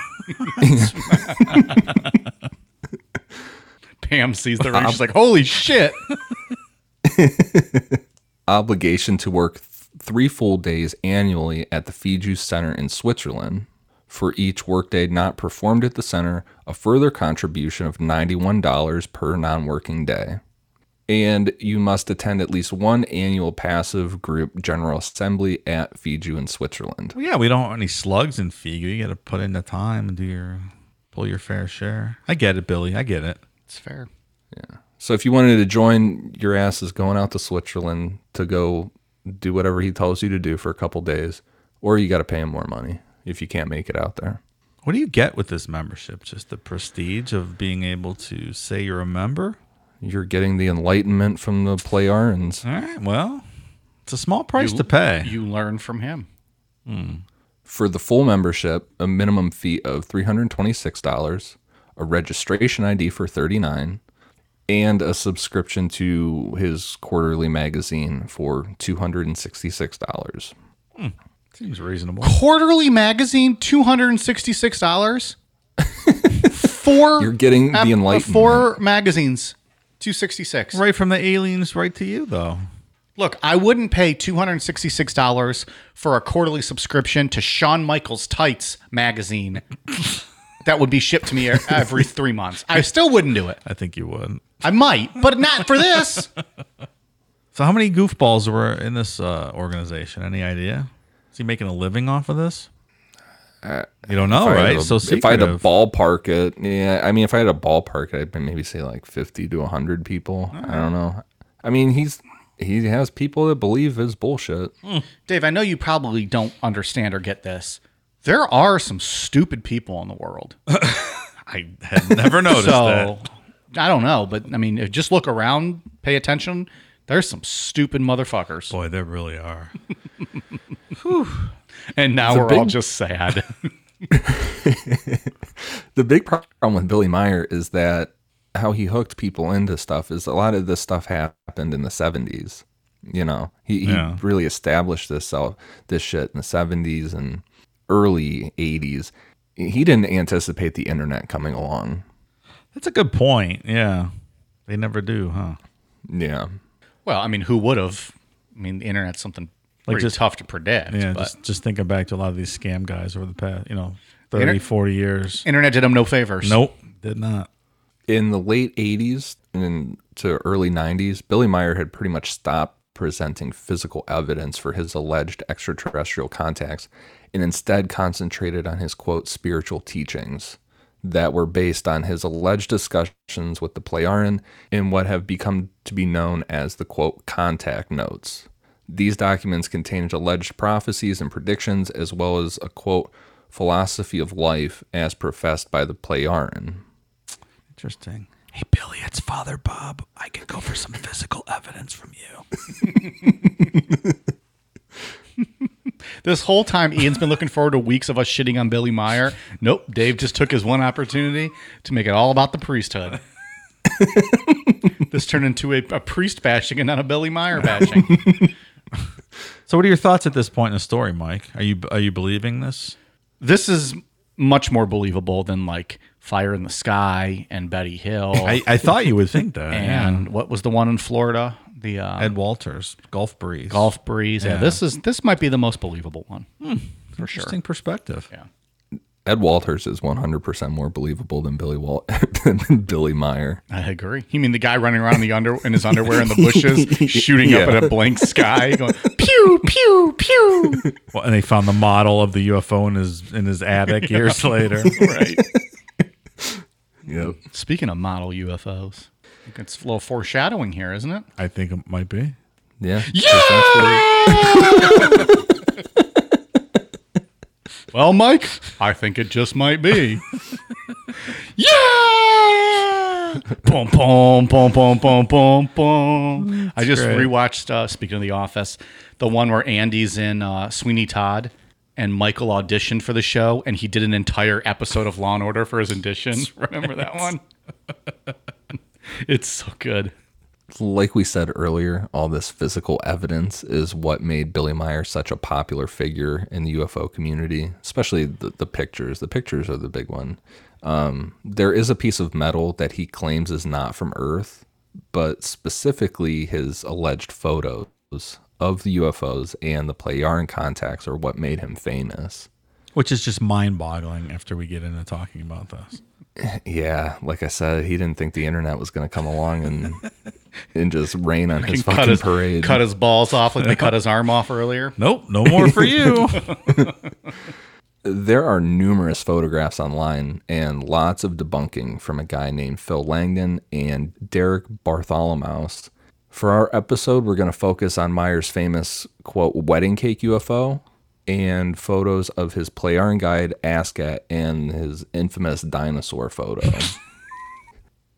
Pam sees the ring. She's like, "Holy shit!" [LAUGHS] obligation to work th- three full days annually at the Fiju Center in Switzerland. For each workday not performed at the center, a further contribution of $91 per non working day. And you must attend at least one annual passive group general assembly at Fiju in Switzerland. Well, yeah, we don't want any slugs in Figu. You got to put in the time and do your pull your fair share. I get it, Billy. I get it. It's fair. Yeah. So if you wanted to join, your ass is going out to Switzerland to go do whatever he tells you to do for a couple days, or you got to pay him more money if you can't make it out there. What do you get with this membership? Just the prestige of being able to say you're a member? You're getting the enlightenment from the play Plejarens. All right. Well, it's a small price You- to pay. You learn from him. Hmm. For the full membership, a minimum fee of $326, a registration ID for 39 and a subscription to his quarterly magazine for $266. Seems reasonable. Quarterly magazine, two hundred and sixty-six dollars. [LAUGHS] Four. You're getting the ep- uh, enlightenment. Four magazines, two sixty-six. Right from the aliens right to you, though. Look, I wouldn't pay two hundred and sixty-six dollars for a quarterly subscription to Shawn Michaels Tights magazine. [LAUGHS] that would be shipped to me every three months. I still wouldn't do it. I think you would. I might, but not for this. [LAUGHS] So, how many goofballs were in this uh, organization? Any idea? Is he making a living off of this? Uh, you don't know, If I had right? to- so if I had to ballpark it, yeah, I mean, if I had a ballpark it, I'd maybe say like 50 to 100 people. I don't know. I mean, he's he has people that believe his bullshit. Hmm. Dave, I know you probably don't understand or get this. There are some stupid people in the world. [LAUGHS] I had never noticed [LAUGHS] so that. I don't know, but I mean, just look around, pay attention. There's some stupid motherfuckers, Boy, there really are. [LAUGHS] and now It's we're all just sad. [LAUGHS] [LAUGHS] The big problem with Billy Meier is that how he hooked people into stuff is a lot of this stuff happened in the 70s. You know, he, he Yeah. really established this self, this shit in the 70s and early 80s. He didn't anticipate the internet coming along. That's a good point. Yeah. They never do, huh? Yeah. well, I mean, who would have? I mean, the internet's something Like just- tough to predict. Yeah, but just, just thinking back to a lot of these scam guys over the past, you know, 30, Inter- 40 years. internet did them no favors. Nope, did not. in the late 80s and to early 90s, Billy Meier had pretty much stopped presenting physical evidence for his alleged extraterrestrial contacts and instead concentrated on his quote spiritual teachings that were based on his alleged discussions with the Plejaren in what have become to be known as the quote contact notes. These documents contained alleged prophecies and predictions as well as a quote philosophy of life as professed by the Plejaren. Interesting. Hey, Billy, it's Father Bob. I could go for some physical evidence from you. [LAUGHS] This whole time, Ian's been looking forward to weeks of us shitting on Billy Meier. Nope, Dave just took his one opportunity to make it all about the priesthood. this turned into a, a priest bashing and not a Billy Meier bashing. So, what are your thoughts at this point in the story, Mike? Are you are you believing this? This is much more believable than like Fire in the Sky and Betty Hill. I, I thought you would think that. and yeah. what was the one in Florida? The uh, Ed Walters, Gulf Breeze. Golf Breeze. Yeah. Yeah. this is this might be the most believable one for sure. Interesting perspective. Yeah. Ed Walters is 100% more believable than Billy Wal- [LAUGHS] than Billy Meier. I agree. You mean the guy running around in the under in his underwear in the bushes, [LAUGHS] shooting up at a blank sky, going pew pew pew. [LAUGHS] Well, and they found the model of the UFO in his in his attic years later. right. Yep. Speaking of model UFOs, I think it's a little foreshadowing here, isn't it? I think it might be. Yeah. Yeah. [LAUGHS] Well, Mike, I think it just might be. [LAUGHS] yeah! boom, boom, boom, boom, boom, boom, boom. I just great. rewatched, uh, speaking of The Office, the one where Andy's in uh, Sweeney Todd and Michael auditioned for the show and he did an entire episode of Law and Order for his audition. Remember that one? [LAUGHS] [LAUGHS] it's so good. like we said earlier, all this physical evidence is what made Billy Meier such a popular figure in the UFO community, especially the, the pictures. The pictures are the big one. Um, there is a piece of metal that he claims is not from Earth, but specifically his alleged photos of the UFOs and the Plejaren contacts are what made him famous. Which is just mind boggling after we get into talking about this. [LAUGHS] Yeah, like I said, he didn't think the internet was going to come along and and just rain on [LAUGHS] his fucking his, parade. cut his balls off like they cut his arm off earlier. [LAUGHS] Nope, no more for you. There are numerous photographs online and lots of debunking from a guy named Phil Langdon and Derek Bartholomaus. For our episode, we're going to focus on Meier's famous quote wedding cake UFO and photos of his Plejaren guide Asket and his infamous dinosaur photo. [LAUGHS]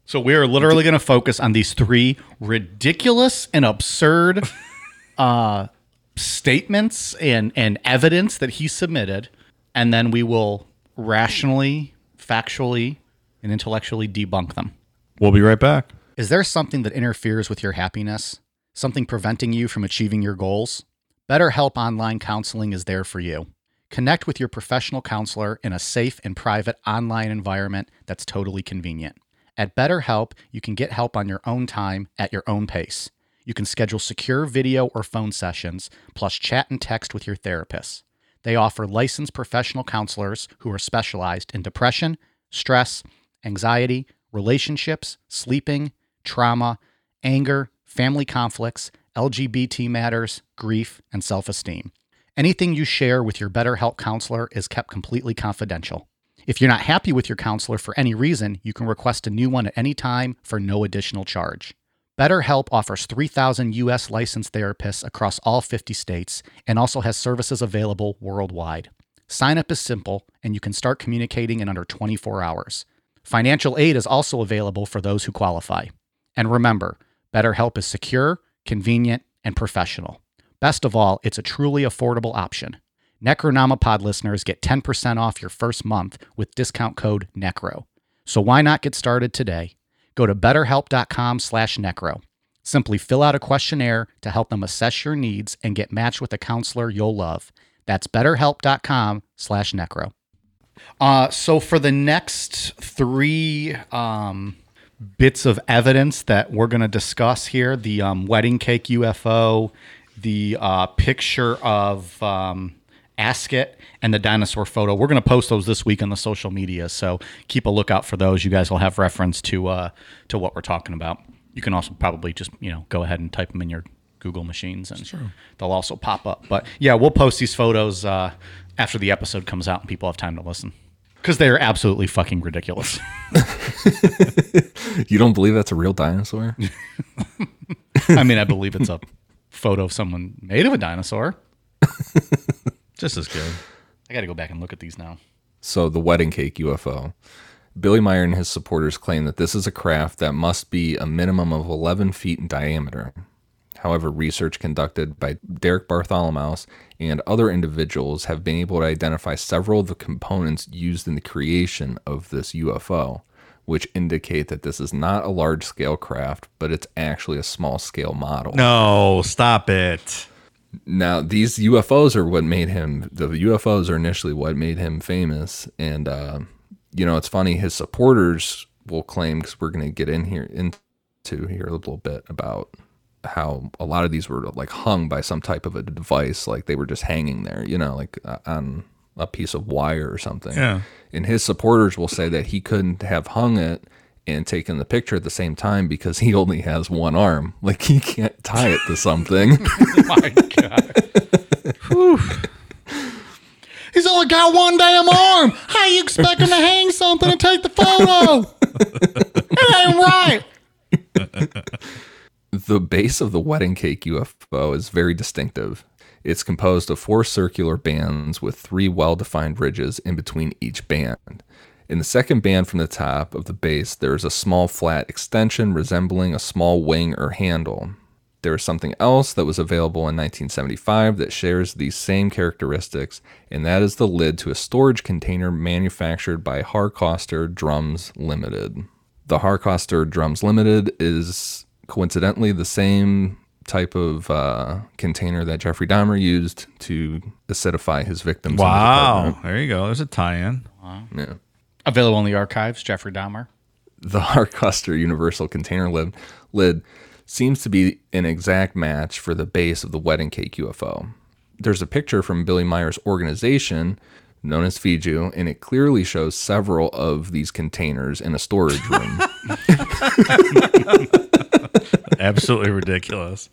So we're literally going to focus on these three ridiculous and absurd [LAUGHS] uh, statements and, and evidence that he submitted, and then we will rationally, factually, and intellectually debunk them. we'll be right back. Is there something that interferes with your happiness? Something preventing you from achieving your goals? BetterHelp Online Counseling is there for you. Connect with your professional counselor in a safe and private online environment that's totally convenient. At BetterHelp, you can get help on your own time at your own pace. You can schedule secure video or phone sessions, plus chat and text with your therapist. They offer licensed professional counselors who are specialized in depression, stress, anxiety, relationships, sleeping, trauma, anger, family conflicts, LGBT matters, grief, and self esteem. Anything you share with your BetterHelp counselor is kept completely confidential. If you're not happy with your counselor for any reason, you can request a new one at any time for no additional charge. BetterHelp offers 3,000 U.S. licensed therapists across all 50 states and also has services available worldwide. Sign up is simple, and you can start communicating in under 24 hours. Financial aid is also available for those who qualify. And remember, BetterHelp is secure, convenient, and professional. Best of all, it's a truly affordable option. Necronomipod listeners get 10% off your first month with discount code NECRO. So why not get started today? Go to betterhelp.com slash necro. Simply fill out a questionnaire to help them assess your needs and get matched with a counselor you'll love. That's betterhelp.com slash necro. Uh, so for the next three um, bits of evidence that we're going to discuss here, the um, wedding cake UFO, the uh, picture of um, Asket, and the dinosaur photo. We're going to post those this week on the social media, so keep a lookout for those. You guys will have reference to uh, to what we're talking about. You can also probably just you know go ahead and type them in your Google machines, and they'll also pop up. But yeah, we'll post these photos uh, after the episode comes out, and people have time to listen because they are absolutely fucking ridiculous. [LAUGHS] you don't believe that's a real dinosaur? [LAUGHS] I mean, I believe it's a photo of someone made of a dinosaur. [LAUGHS] Just as good. I got to go back and look at these now. So, the wedding cake UFO. Billy Meier and his supporters claim that this is a craft that must be a minimum of 11 feet in diameter. However, research conducted by Derek Bartholomaus and other individuals have been able to identify several of the components used in the creation of this UFO, which indicate that this is not a large scale craft, but it's actually a small scale model. No, stop it. Now, these UFOs are what made him, the UFOs are initially what made him famous. And, uh, you know, it's funny, his supporters will claim, because we're going to get in here into here a little bit about how a lot of these were like hung by some type of a device, like they were just hanging there, you know, like uh, on a piece of wire or something. Yeah. And his supporters will say that he couldn't have hung it and taken the picture at the same time because he only has one arm. [LAUGHS] Like he can't tie it to something. [LAUGHS] My God. He's only got one damn arm. How you expecting to hang something and take the photo? [LAUGHS] it ain't right. The base of the wedding cake UFO is very distinctive. It's composed of four circular bands with three well defined ridges in between each band. In the second band from the top of the base, there is a small flat extension resembling a small wing or handle. There is something else that was available in 1975 that shares these same characteristics, and that is the lid to a storage container manufactured by Harcostar Drums Limited. The Harcostar Drums Limited is coincidentally the same type of uh, container that Jeffrey Dahmer used to acidify his victims. in the Wow. There you go. There's a tie-in. Yeah. Available in the archives, Jeffrey Dahmer. the [LAUGHS] Harcostar Universal Container lid, lid seems to be an exact match for the base of the wedding cake UFO. There's a picture from Billy Meier's organization, known as Fiju, and it clearly shows several of these containers in a storage room. [LAUGHS] [LAUGHS] [LAUGHS] Absolutely ridiculous.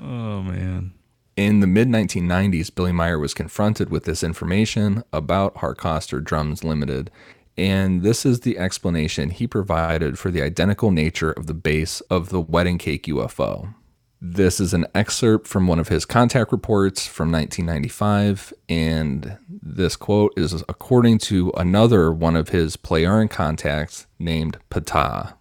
oh man. In the mid 1990s, Billy Meier was confronted with this information about Harcostar Drums Limited, and this is the explanation he provided for the identical nature of the base of the wedding cake UFO. This is an excerpt from one of his contact reports from 1995, and this quote is according to another one of his Plejaren contacts named Ptaah.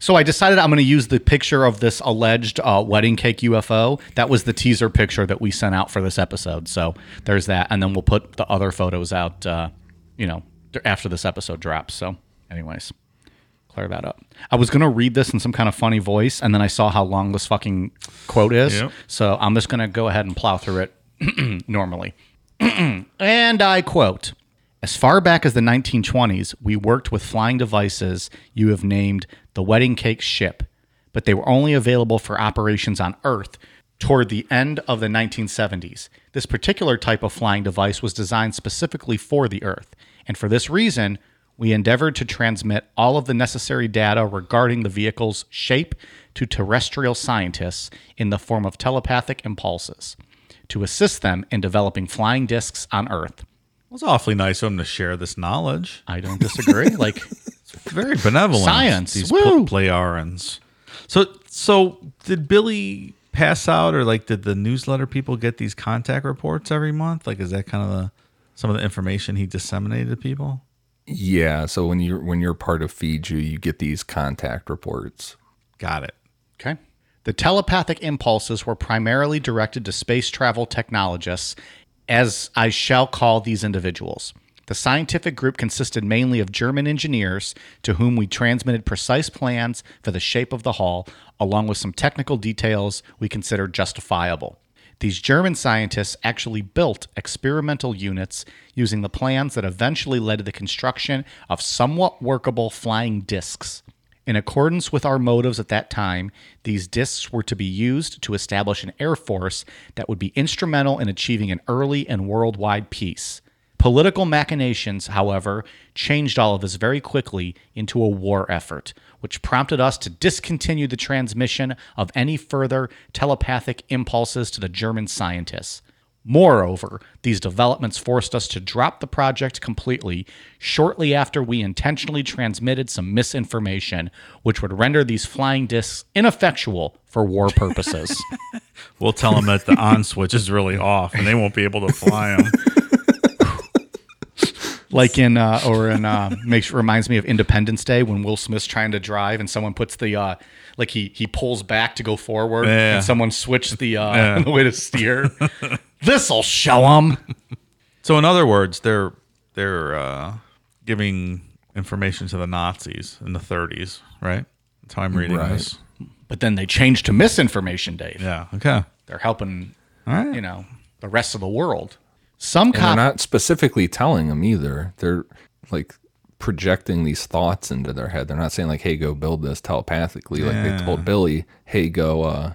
So I decided I'm going to use the picture of this alleged uh, wedding cake UFO. That was the teaser picture that we sent out for this episode. So there's that, and then we'll put the other photos out. Uh, you know, after this episode drops. So, anyways, clear that up. I was going to read this in some kind of funny voice, and then I saw how long this fucking quote is. Yep. So I'm just going to go ahead and plow through it [CLEARS THROAT] normally. [CLEARS THROAT] and I quote As far back as the 1920s, we worked with flying devices you have named the wedding cake ship, but they were only available for operations on Earth toward the end of the 1970s. This particular type of flying device was designed specifically for the Earth, and for this reason, we endeavored to transmit all of the necessary data regarding the vehicle's shape to terrestrial scientists in the form of telepathic impulses to assist them in developing flying discs on Earth. It was awfully nice of him to share this knowledge. I don't disagree. like, [LAUGHS] it's Very benevolent. Science. These Woo! pl- Plejarens. So, so did Billy pass out, or like, did the newsletter people get these contact reports every month? Like, is that kind of the some of the information he disseminated to people? Yeah, so when you're when you're part of Fiji, you get these contact reports. Got it. Okay. The telepathic impulses were primarily directed to space travel technologists, as I shall call these individuals. The scientific group consisted mainly of German engineers to whom we transmitted precise plans for the shape of the hull, along with some technical details we considered justifiable. These German scientists actually built experimental units using the plans that eventually led to the construction of somewhat workable flying discs. In accordance with our motives at that time, these discs were to be used to establish an air force that would be instrumental in achieving an early and worldwide peace. Political machinations, however, changed all of this very quickly into a war effort, which prompted us to discontinue the transmission of any further telepathic impulses to the German scientists. Moreover, these developments forced us to drop the project completely shortly after we intentionally transmitted some misinformation, which would render these flying discs ineffectual for war [LAUGHS] purposes. We'll tell them that the on switch is really off, and they won't be able to fly them. [LAUGHS] like in uh, or in uh, makes reminds me of Independence Day when Will Smith's trying to drive and someone puts the uh, like he he pulls back to go forward Yeah. and someone switched the uh, Yeah. [LAUGHS] the way to steer. This'll show them. [LAUGHS] So, in other words, they're they're uh, giving information to the Nazis in the 30s, right? That's how I'm reading Right. this. But then they changed to misinformation, Dave. Yeah. Okay. They're helping, All right. you know, the rest of the world. Some And they're cop- not specifically telling them either. They're like projecting these thoughts into their head. They're not saying like, "Hey, go build this telepathically." Like they told Billy, "Hey, go uh,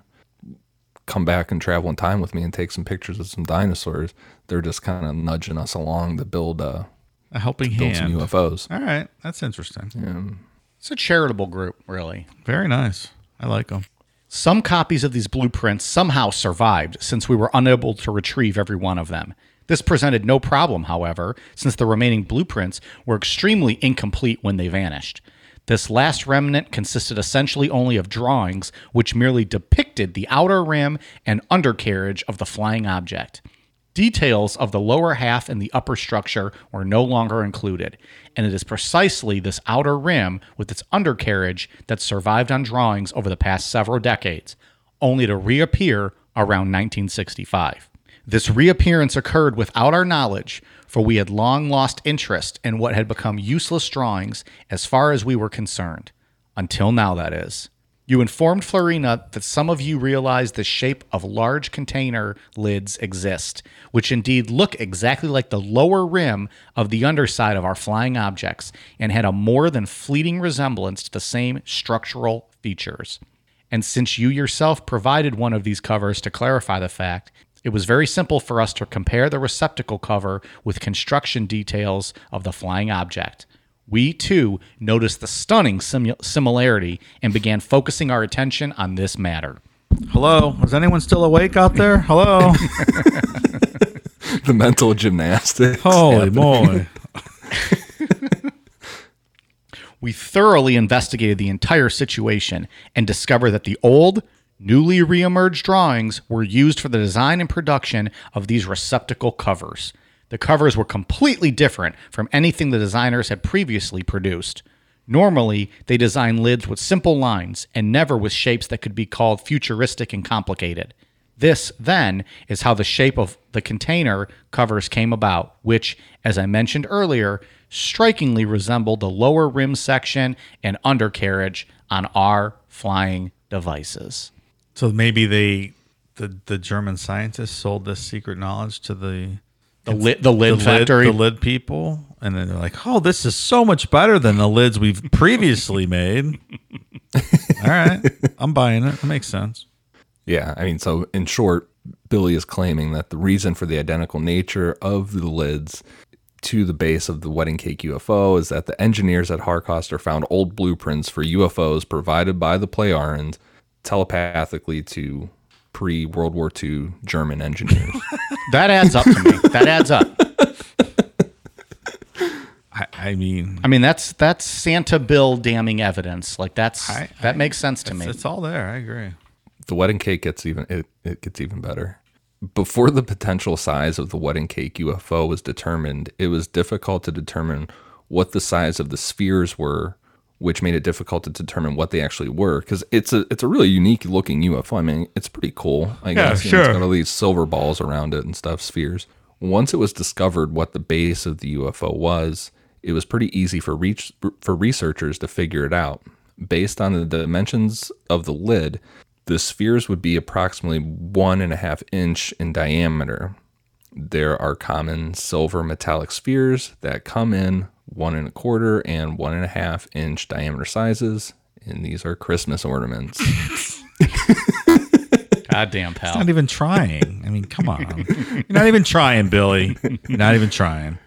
come back and travel in time with me and take some pictures of some dinosaurs." They're just kind of nudging us along to build uh, A helping build hand. some UFOs. All right. That's interesting. it's a charitable group, really. Very nice. I like them. Some copies of these blueprints somehow survived since we were unable to retrieve every one of them. This presented no problem, however, since the remaining blueprints were extremely incomplete when they vanished. This last remnant consisted essentially only of drawings which merely depicted the outer rim and undercarriage of the flying object. Details of the lower half and the upper structure were no longer included, and it is precisely this outer rim with its undercarriage that survived on drawings over the past several decades, only to reappear around 1965. This reappearance occurred without our knowledge, for we had long lost interest in what had become useless drawings as far as we were concerned. Until now, that is. You informed Florena that some of you realize the shape of large container lids exist, which indeed look exactly like the lower rim of the underside of our flying objects and had a more than fleeting resemblance to the same structural features. And since you yourself provided one of these covers to clarify the fact, it was very simple for us to compare the receptacle cover with construction details of the flying object. We too noticed the stunning simu- similarity and began focusing our attention on this matter. Hello. Is anyone still awake out there? Hello. [LAUGHS] the mental gymnastics. Holy moly. [LAUGHS] We thoroughly investigated the entire situation and discovered that the old, newly reemerged drawings were used for the design and production of these receptacle covers. The covers were completely different from anything the designers had previously produced. Normally, they design lids with simple lines and never with shapes that could be called futuristic and complicated. This, then, is how the shape of the container covers came about, which, as I mentioned earlier, strikingly resembled the lower rim section and undercarriage on our flying devices. So maybe they, the the German scientists, sold this secret knowledge to the The lid, the lid the factory. lid, the lid people, and then they're like, "Oh, this is so much better than the lids we've previously [LAUGHS] made." All right, I'm buying it. That makes sense. Yeah, I mean, so in short, Billy is claiming that the reason for the identical nature of the lids to the base of the wedding cake UFO is that the engineers at Harcostar found old blueprints for UFOs provided by the Plejarens telepathically to pre World War II German engineers. [LAUGHS] that adds up to me. That adds up. I, I mean, I mean, that's that's Santa Bill damning evidence. Like that's I- that I- makes sense to me. it's all there. I agree. the wedding cake gets even it, it gets even better. Before the potential size of the wedding cake UFO was determined, it was difficult to determine what the size of the spheres were, which made it difficult to determine what they actually were. Because it's a it's a really unique looking UFO. I mean, it's pretty cool. I guess sure. it's got all these silver balls around it and stuff, spheres. Once it was discovered what the base of the UFO was, it was pretty easy for reach, for researchers to figure it out. Based on the dimensions of the lid, the spheres would be approximately one and a half inch in diameter. There are common silver metallic spheres that come in one and a quarter and one and a half inch diameter sizes, and these are Christmas ornaments. [LAUGHS] Goddamn pal. It's not even trying. I mean, come on. You're not even trying, Billy. You're not even trying.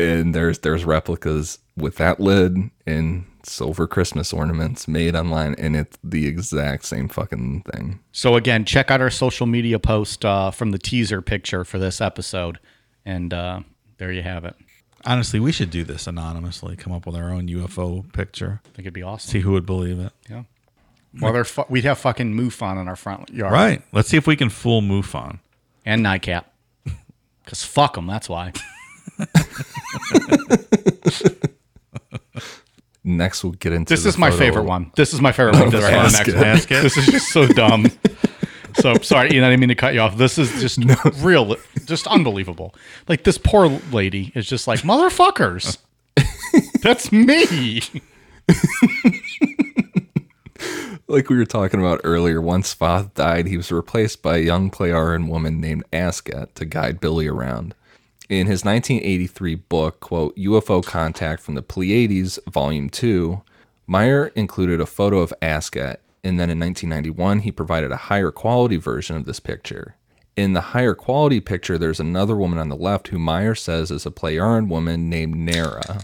and there's there's replicas with that lid and silver Christmas ornaments made online, and it's the exact same fucking thing. So again, check out our social media post uh, from the teaser picture for this episode, and uh, there you have it. Honestly, we should do this anonymously. Come up with our own UFO picture. I think it'd be awesome. See who would believe it. Yeah. Well, they're fu- we'd have fucking MUFON in our front yard, Right. Let's see if we can fool MUFON. And NICAP, [LAUGHS] because fuck them. That's why. Next, we'll get into This the is my photo- favorite one. This is my favorite one. for the That's next good. one. That's good. This is just so dumb. So sorry, Ian. I didn't mean to cut you off. This is just [LAUGHS] real, just unbelievable. Like this poor lady is just like motherfuckers. [LAUGHS] That's me. Like we were talking about earlier, once Sfath died, he was replaced by a young Plejaren woman named Asket to guide Billy around. In his 1983 book, quote, UFO Contact from the Pleiades, Volume 2, Meier included a photo of Asket, and then in 1991, he provided a higher quality version of this picture. In the higher quality picture, there's another woman on the left who Meier says is a Plejaren woman named Nara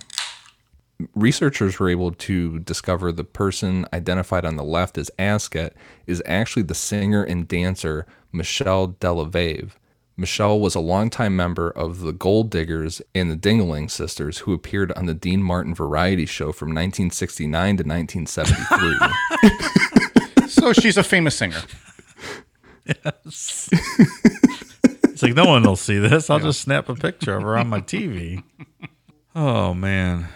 researchers were able to discover the person identified on the left as Asket is actually the singer and dancer Michelle DellaFave. Michelle was a longtime member of the Gold Diggers and the Dingaling Sisters, who appeared on the Dean Martin Variety Show from 1969 to 1973. [LAUGHS] So she's a famous singer. [LAUGHS] It's like no one will see this. I'll just snap a picture of her on my TV. Oh man,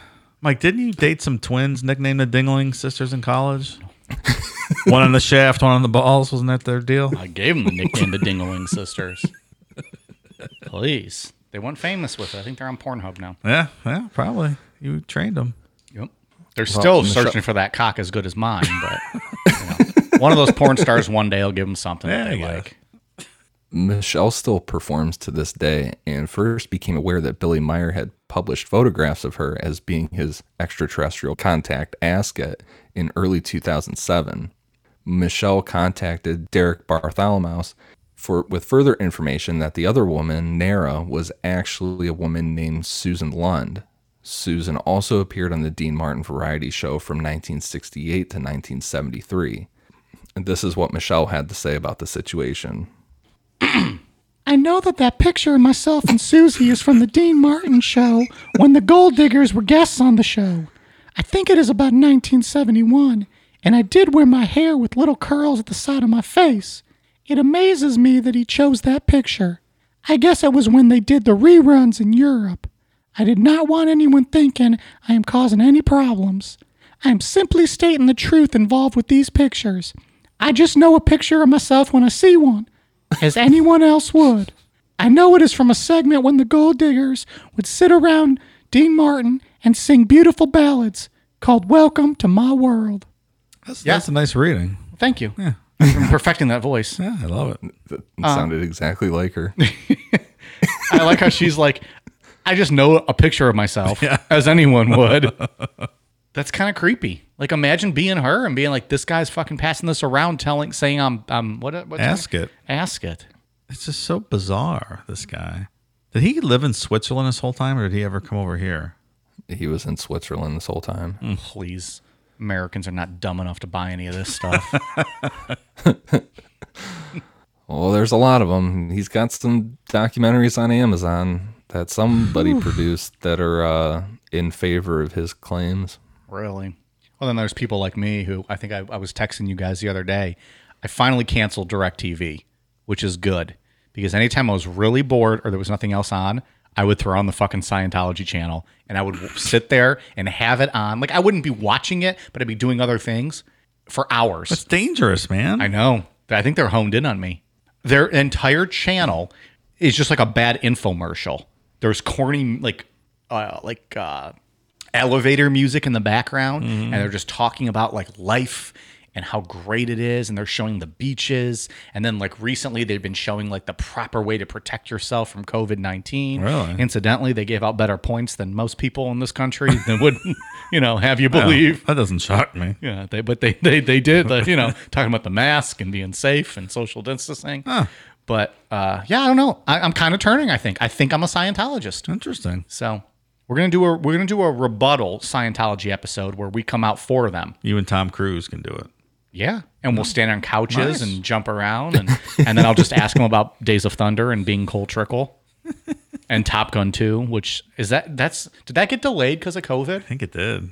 Mike, didn't you date some twins nicknamed the Dingling sisters in college? [LAUGHS] one on the shaft, one on the balls. Wasn't that their deal? I gave them the nickname the Dingling Sisters. Please. They weren't famous with it. I think they're on Pornhub now. Yeah, yeah, probably. You trained them. Yep. They're still Michelle- searching for that cock as good as mine, but you know, one of those porn stars one day will give them something that Yeah, they like. Michelle still performs to this day and first became aware that Billy Meier had published photographs of her as being his extraterrestrial contact Asket in early 2007. Michelle contacted Derek Bartholomaus for with further information that the other woman, Nara, was actually a woman named Susan Lund. Susan also appeared on the Dean Martin Variety Show from 1968 to 1973. And this is what Michelle had to say about the situation. [CLEARS THROAT] I know that that picture of myself and Susie is from the Dean Martin show when the Gold Diggers were guests on the show. I think it is about 1971, and I did wear my hair with little curls at the side of my face. It amazes me that he chose that picture. I guess it was when they did the reruns in Europe. I did not want anyone thinking I am causing any problems. I am simply stating the truth involved with these pictures. I just know a picture of myself when I see one as anyone else would. I know it is from a segment when the gold diggers would sit around Dean Martin and sing beautiful ballads called Welcome to My World. That's, Yeah. that's a nice reading. Thank you. Yeah. I'm perfecting that voice. [LAUGHS] Yeah, I love it. That sounded um, exactly like her. [LAUGHS] I like how she's like, I just know a picture of myself [LAUGHS] yeah. as anyone would. That's kind of creepy. Like, imagine being her and being like, this guy's fucking passing this around, telling, saying, I'm, I'm, what, what's her- Asket. Ask it. It's just so bizarre. This guy. Did he live in Switzerland this whole time, or did he ever come over here? He was in Switzerland this whole time. Please. Americans are not dumb enough to buy any of this stuff. [LAUGHS] Well, there's a lot of them. He's got some documentaries on Amazon that somebody produced that are uh, in favor of his claims. Really? Well, then there's people like me who I think I, I was texting you guys the other day. I finally canceled DirecTV, which is good because anytime I was really bored or there was nothing else on, I would throw on the fucking Scientology channel and I would [LAUGHS] sit there and have it on. Like I wouldn't be watching it, but I'd be doing other things for hours. That's dangerous, man. I know. I think they're honed in on me. Their entire channel is just like a bad infomercial. There's corny like uh like uh elevator music in the background and they're just talking about like life and how great it is and they're showing the beaches and then like recently they've been showing like the proper way to protect yourself from COVID-19. Really? Incidentally, they gave out better points than most people in this country [LAUGHS] that would, you know, have you believe. that doesn't shock me. Yeah, they but they they they did the you know [LAUGHS] talking about the mask and being safe and social distancing. But uh, yeah, I don't know. I, I'm kind of turning. I think. I think I'm a Scientologist. Interesting. So we're gonna do a we're gonna do a rebuttal Scientology episode where we come out for them. You and Tom Cruise can do it. Yeah, and we'll stand on couches Nice. and jump around, and and then I'll just ask them about Days of Thunder and being Cole Trickle. And Top Gun 2, which is that that's did that get delayed because of COVID? I think it did.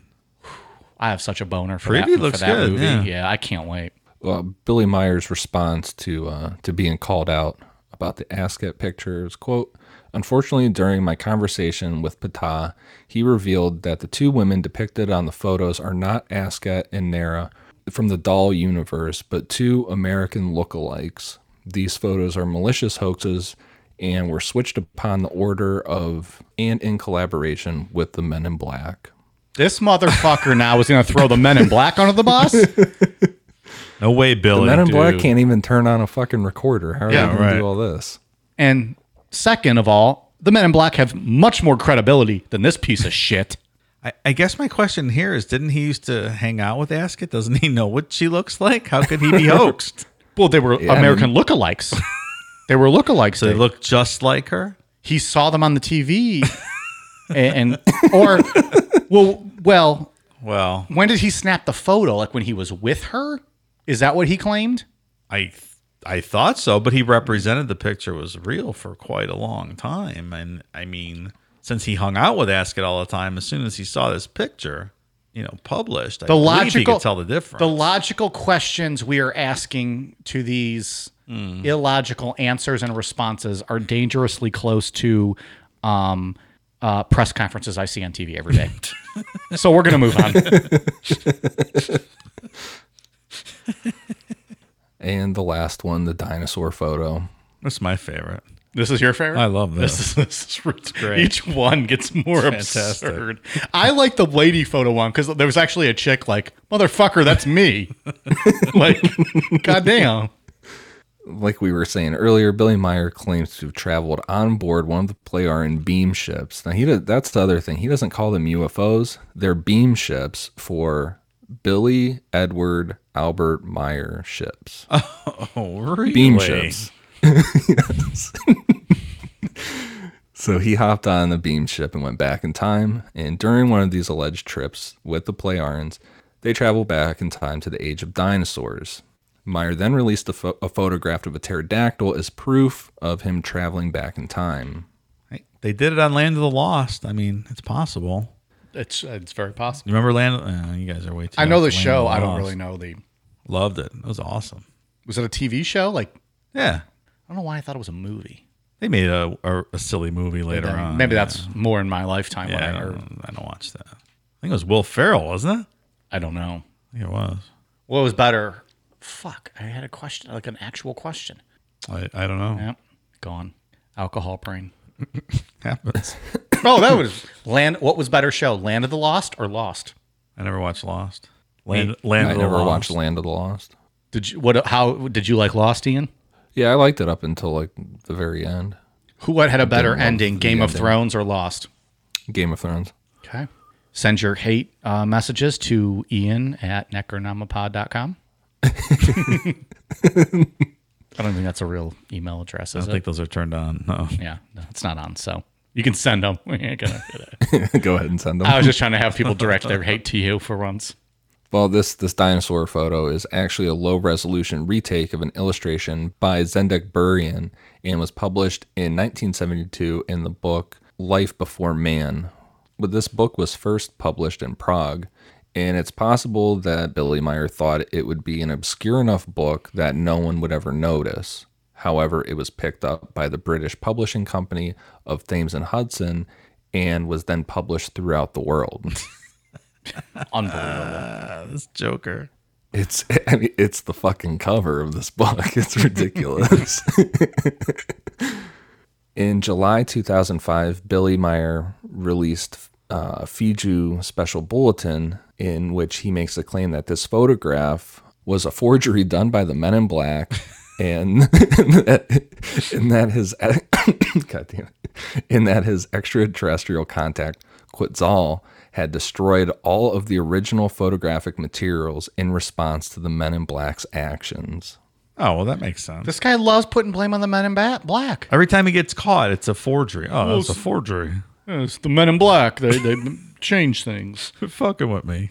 I have such a boner for Preview that, looks for that good, movie. yeah. yeah, I can't wait. Well, Billy Meier's response to uh, to being called out about the Asket pictures, quote, Unfortunately, during my conversation with Ptaah, he revealed that the two women depicted on the photos are not Asket and Nara from the DAL universe, but two American lookalikes. These photos are malicious hoaxes and were switched upon the order of and in collaboration with the Men in Black. This motherfucker now is going to throw the men in black under the bus. [LAUGHS] No way, Billy. The Men in Black can't even turn on a fucking recorder. How are Yeah, they going right. to do all this? And second of all, the Men in Black have much more credibility than this piece of shit. I, I guess my question here is: Didn't he used to hang out with Asket? Doesn't he know what she looks like? How could he be [LAUGHS] hoaxed? Well, they were I American lookalikes. They were lookalikes. so they They- look just like her. he saw them on the TV, and, and or well, well, Well, when did he snap the photo? Like when he was with her? Is that what he claimed? I I thought so, but he represented the picture was real for quite a long time, and I mean, since he hung out with Asket all the time, as soon as he saw this picture, you know, published, I The he logical could tell the difference. The logical questions we are asking to these illogical answers and responses are dangerously close to um, uh, press conferences I see on TV every day. [LAUGHS] so we're gonna move on. [LAUGHS] And the last one, the dinosaur photo. That's my favorite. This is your favorite. I love This this. is this is it's great. Each one gets more Fantastic. absurd. I like the lady photo one because there was actually a chick like motherfucker. That's me. [LAUGHS] like, goddamn. Like we were saying earlier, Billy Meier claims to have traveled on board one of the Plejaren beam ships. Now he does, that's the other thing. He doesn't call them UFOs. They're beam ships for Billy Edward Albert Meier ships. [LAUGHS] Oh, really? beam ships. [LAUGHS] So he hopped on the beam ship and went back in time. And during one of these alleged trips with the Plejarens, they traveled back in time to the age of dinosaurs. Meier then released a, pho- a photograph of a pterodactyl as proof of him traveling back in time. They did it on Land of the Lost. I mean, it's possible. It's it's very possible. You remember Land? Uh, you guys are way too. I know the Land show. I don't Lost. really know the. Loved it. It was awesome. Was it a TV show? Like Yeah, I don't know why I thought it was a movie. they made a, a, a silly movie later Maybe- on. Maybe yeah. that's more in my lifetime. Yeah, I when I, or, don't, I don't watch that. I think it was Will Ferrell, wasn't it? I don't know. I think it was. What was better? Fuck! I had a question, like an actual question. I, I don't know. Yep, gone. Alcohol brain. [LAUGHS] Happens. [COUGHS] Oh, that was land. What was better show, Land of the Lost or Lost? I never watched Lost. Land, Land I of the never Lost. watched Land of the Lost. Did you what? How did you like Lost, Ian? Yeah, I liked it up until like the very end. Who what had a better Didn't love ending, Game of ending. Thrones or Lost? Game of Thrones. Okay. Send your hate uh, messages to Ian at necronomipod.com. [LAUGHS] [LAUGHS] I don't think that's a real email address, I don't it? think those are turned on. No. yeah, no, it's not on. So you can send them. We ain't gonna- Go ahead and send them. I was just trying to have people direct their hate to you for once. Well, this this dinosaur photo is actually a low resolution retake of an illustration by Zdeněk Burian and was published in 1972 in the book Life Before Man. But this book was first published in Prague, and it's possible that Billy Meier thought it would be an obscure enough book that no one would ever notice. However, it was picked up by the British publishing company of Thames and Hudson and was then published throughout the world. [LAUGHS] Unbelievable. Ah, this Joker. It's I mean, it's the fucking cover of this book. It's ridiculous. [LAUGHS] In July 2005, Billy Meier released uh, a FIGU special bulletin in which he makes a claim that this photograph was a forgery done by the Men in Black, [LAUGHS] and that, and that his [COUGHS] God damn it, in that his extraterrestrial contact Quetzal had destroyed all of the original photographic materials in response to the Men in Black's actions. Oh well, that makes sense. This guy loves putting blame on the men in ba- black. Every time he gets caught, it's a forgery. Oh, it's a forgery. Yeah, it's the men in black. They they change things. [LAUGHS] Quit fucking with me.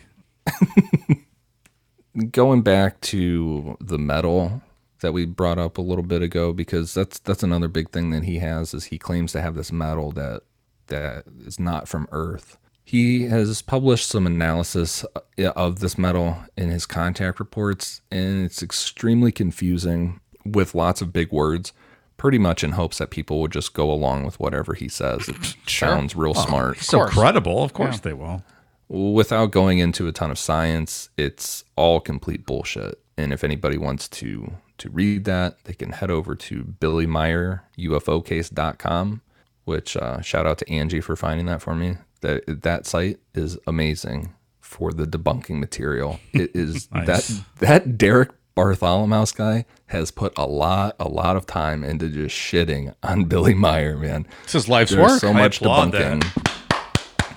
going back to the metal that we brought up a little bit ago because that's that's another big thing that he has is he claims to have this metal that that is not from earth he has published some analysis uh, of this metal in his contact reports and it's extremely confusing with lots of big words pretty much in hopes that people would just go along with whatever he says it [CLEARS THROAT] sounds real smart So course. credible. Of course they will. without going into a ton of science, it's all complete bullshit. And if anybody wants to to read that, they can head over to BillyMeierUFOcase.com, which uh, shout out to Angie for finding that for me. That that site is amazing for the debunking material. It is [LAUGHS] Nice. that that Derek Bartholomaus guy has put a lot, a lot of time into just shitting on [LAUGHS] Billy Meier, man. This is life's There's work. so I much applaud debunking.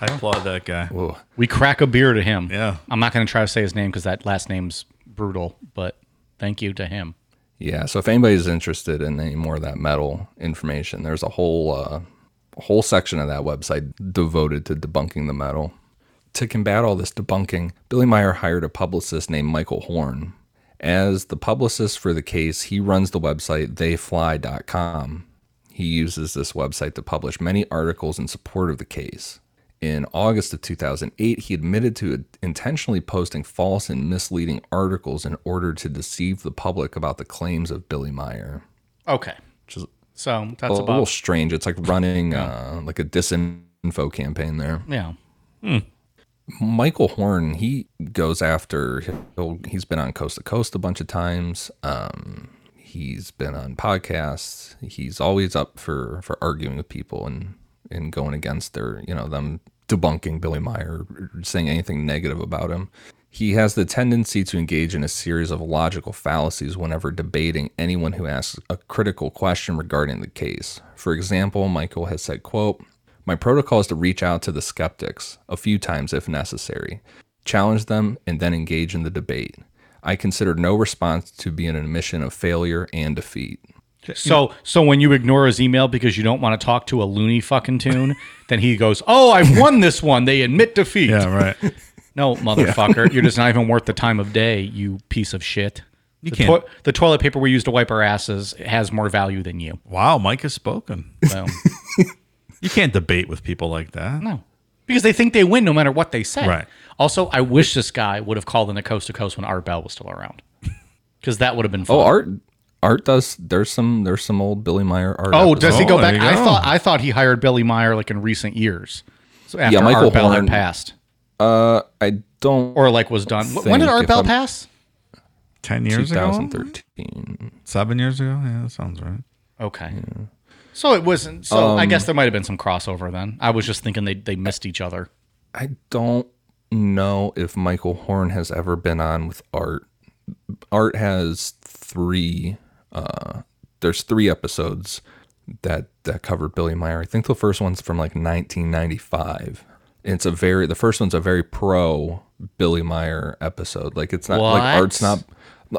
I applaud that guy. Whoa. We crack a beer to him. Yeah. I'm not going to try to say his name because that last name's brutal, but thank you to him. Yeah, so if anybody's interested in any more of that metal information, there's a whole uh, a whole section of that website devoted to debunking the metal. To combat all this debunking, Billy Meier hired a publicist named Michael Horn. As the publicist for the case, he runs the website theyfly.com. He uses this website to publish many articles in support of the case. In August of 2008, he admitted to intentionally posting false and misleading articles in order to deceive the public about the claims of Billy Meier. Okay. Which is So that's a little strange. It's like running uh, like a disinfo campaign there. Yeah. Michael Horn, he goes after. He's been on Coast to Coast a bunch of times. Um, he's been on podcasts. He's always up for for arguing with people and and going against their, you know, them debunking Billy Meier, saying anything negative about him. He has the tendency to engage in a series of logical fallacies whenever debating anyone who asks a critical question regarding the case. For example, Michael has said, quote, my protocol is to reach out to the skeptics a few times if necessary, challenge them, and then engage in the debate. I consider no response to be an admission of failure and defeat. So so when you ignore his email because you don't want to talk to a loony fucking tune, [LAUGHS] then he goes, "Oh, I've won this one. They admit defeat." Yeah, right. [LAUGHS] No, motherfucker, you're just not even worth the time of day. You piece of shit. You the, can't- toi- the toilet paper we use to wipe our asses has more value than you. Wow, Mike has spoken. So, [LAUGHS] You can't debate with people like that. no, because they think they win no matter what they say. Right. Also, I wish this guy would have called in the coast to coast when Art Bell was still around, [LAUGHS] because that would have been fun. Oh, Art Art does there's some there's some old Billy Meier art. Oh, episodes. does he go Oh, back? there I go. thought I thought he hired Billy Meier like in recent years. So after Yeah, Michael Art Bell Horn- had passed, Uh I don't or like was done. when did Art Bell I'm- pass? Ten years ago? 2013. Seven years ago? Yeah, that sounds right. Okay. So it wasn't. So Um, I guess there might have been some crossover then. I was just thinking they they missed each other. I don't know if Michael Horn has ever been on with Art. Art has three. Uh, there's three episodes that that cover Billy Meier. I think the first one's from like 1995. It's a very the first one's a very pro Billy Meier episode. Like it's not like Art's not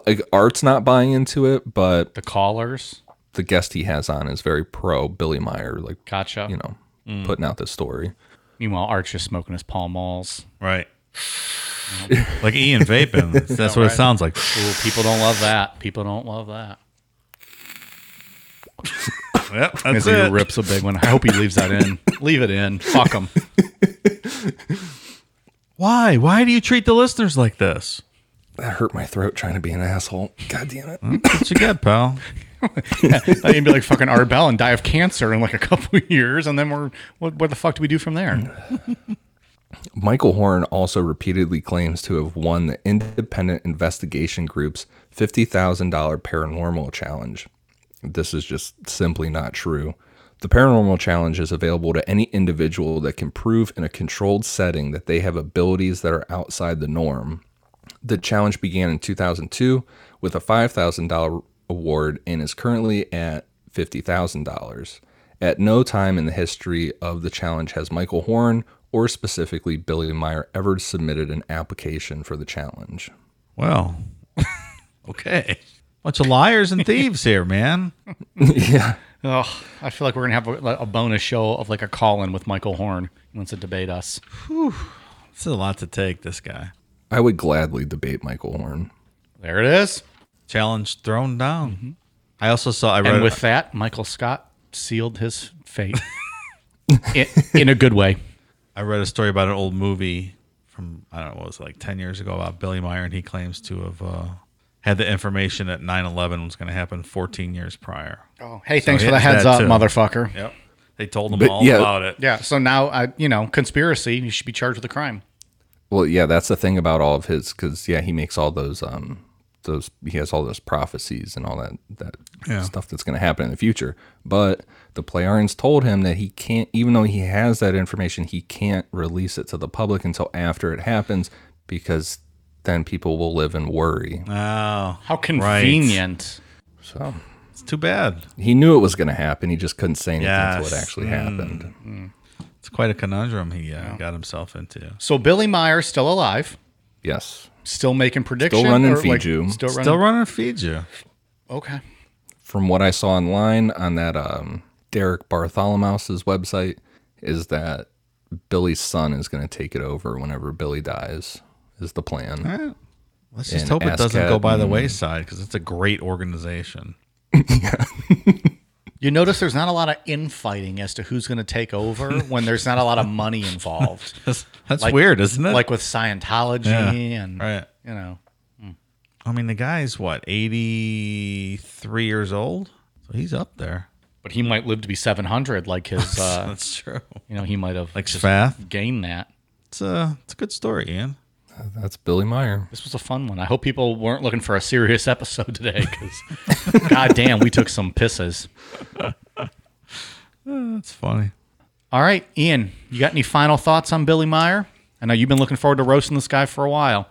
like Art's not buying into it, but The callers. The guest he has on is very pro Billy Meier. Like Gotcha. you know, mm. putting out the story. Meanwhile, Art's is smoking his Pall Malls. Right. [LAUGHS] like Ian vaping. [LAUGHS] That's what it sounds like. Ooh, people don't love that. People don't love that. [LAUGHS] Yep, that's As he it. rips a big one. I hope he leaves that in. Leave it in. Fuck him. Why? Why do you treat the listeners like this? That hurt my throat trying to be an asshole. God damn it. That's what you get, pal. [LAUGHS] He'd be like fucking Art Bell and die of cancer in like a couple [LAUGHS] years, and then we're what? What the fuck do we do from there? [LAUGHS] Michael Horn also repeatedly claims to have won the independent investigation group's $50,000 paranormal challenge. This is just simply not true. The paranormal challenge is available to any individual that can prove in a controlled setting that they have abilities that are outside the norm. The challenge began in 2002 with a $5,000 award and is currently at $50,000. At no time in the history of the challenge has Michael Horn or specifically Billy Meier ever submitted an application for the challenge. Well, [LAUGHS] okay. Bunch of liars and thieves here, man. [LAUGHS] yeah. Oh, I feel like we're gonna have a, a bonus show of like a call-in with Michael Horn. He wants to debate us. It's a lot to take, this guy. I would gladly debate Michael Horn. There it is. Challenge thrown down. I also saw, I read And with that, Michael Scott sealed his fate [LAUGHS] in, in a good way. I read a story about an old movie from I don't know what was it, like ten years ago about Billy Meier, and he claims to have uh, had the information that 9-11 was going to happen 14 years prior. Oh, hey, thanks for the heads up, too. motherfucker. Yep, they told him But, all yeah. about it. Yeah. So now, I, you know, conspiracy. You should be charged with a crime. Well, yeah, that's the thing about all of his because yeah, he makes all those um those he has all those prophecies and all that that Yeah. stuff that's going to happen in the future. But the Pleiadians told him that he can't, even though he has that information, he can't release it to the public until after it happens because then people will live in worry. Oh, How convenient. So it's too bad. he knew it was going to happen. He just couldn't say anything until it actually Mm. happened. It's quite a conundrum he uh, got himself into. So Billy Meier still alive, Yes. Still making predictions. Still running or, like, FIGU. Still running. Still running FIGU. Okay. From what I saw online on that um, Derek Bartholomaus's website, is that Billy's son is going to take it over whenever Billy dies. Is the plan? Eh, Let's just And hope it doesn't go by the wayside because it's a great organization. [LAUGHS] [LAUGHS] You notice there's not a lot of infighting as to who's going to take over [LAUGHS] when there's not a lot of money involved. [LAUGHS] That's, that's Like- weird, isn't it? Like with Scientology Yeah, and right. you know. I mean, the guy's what, 83 years old? So he's up there. But he might live to be 700 like [LAUGHS] his uh, That's true. you know, he might have Like just Sfath? gained that. It's a, it's a good story, Ian. That's Billy Meier. This was a fun one. I hope people weren't looking for a serious episode today cuz [LAUGHS] god damn, we took some pisses. That's funny. All right, Ian, you got any final thoughts on Billy Meier? I know you've been looking forward to roasting this guy for a while.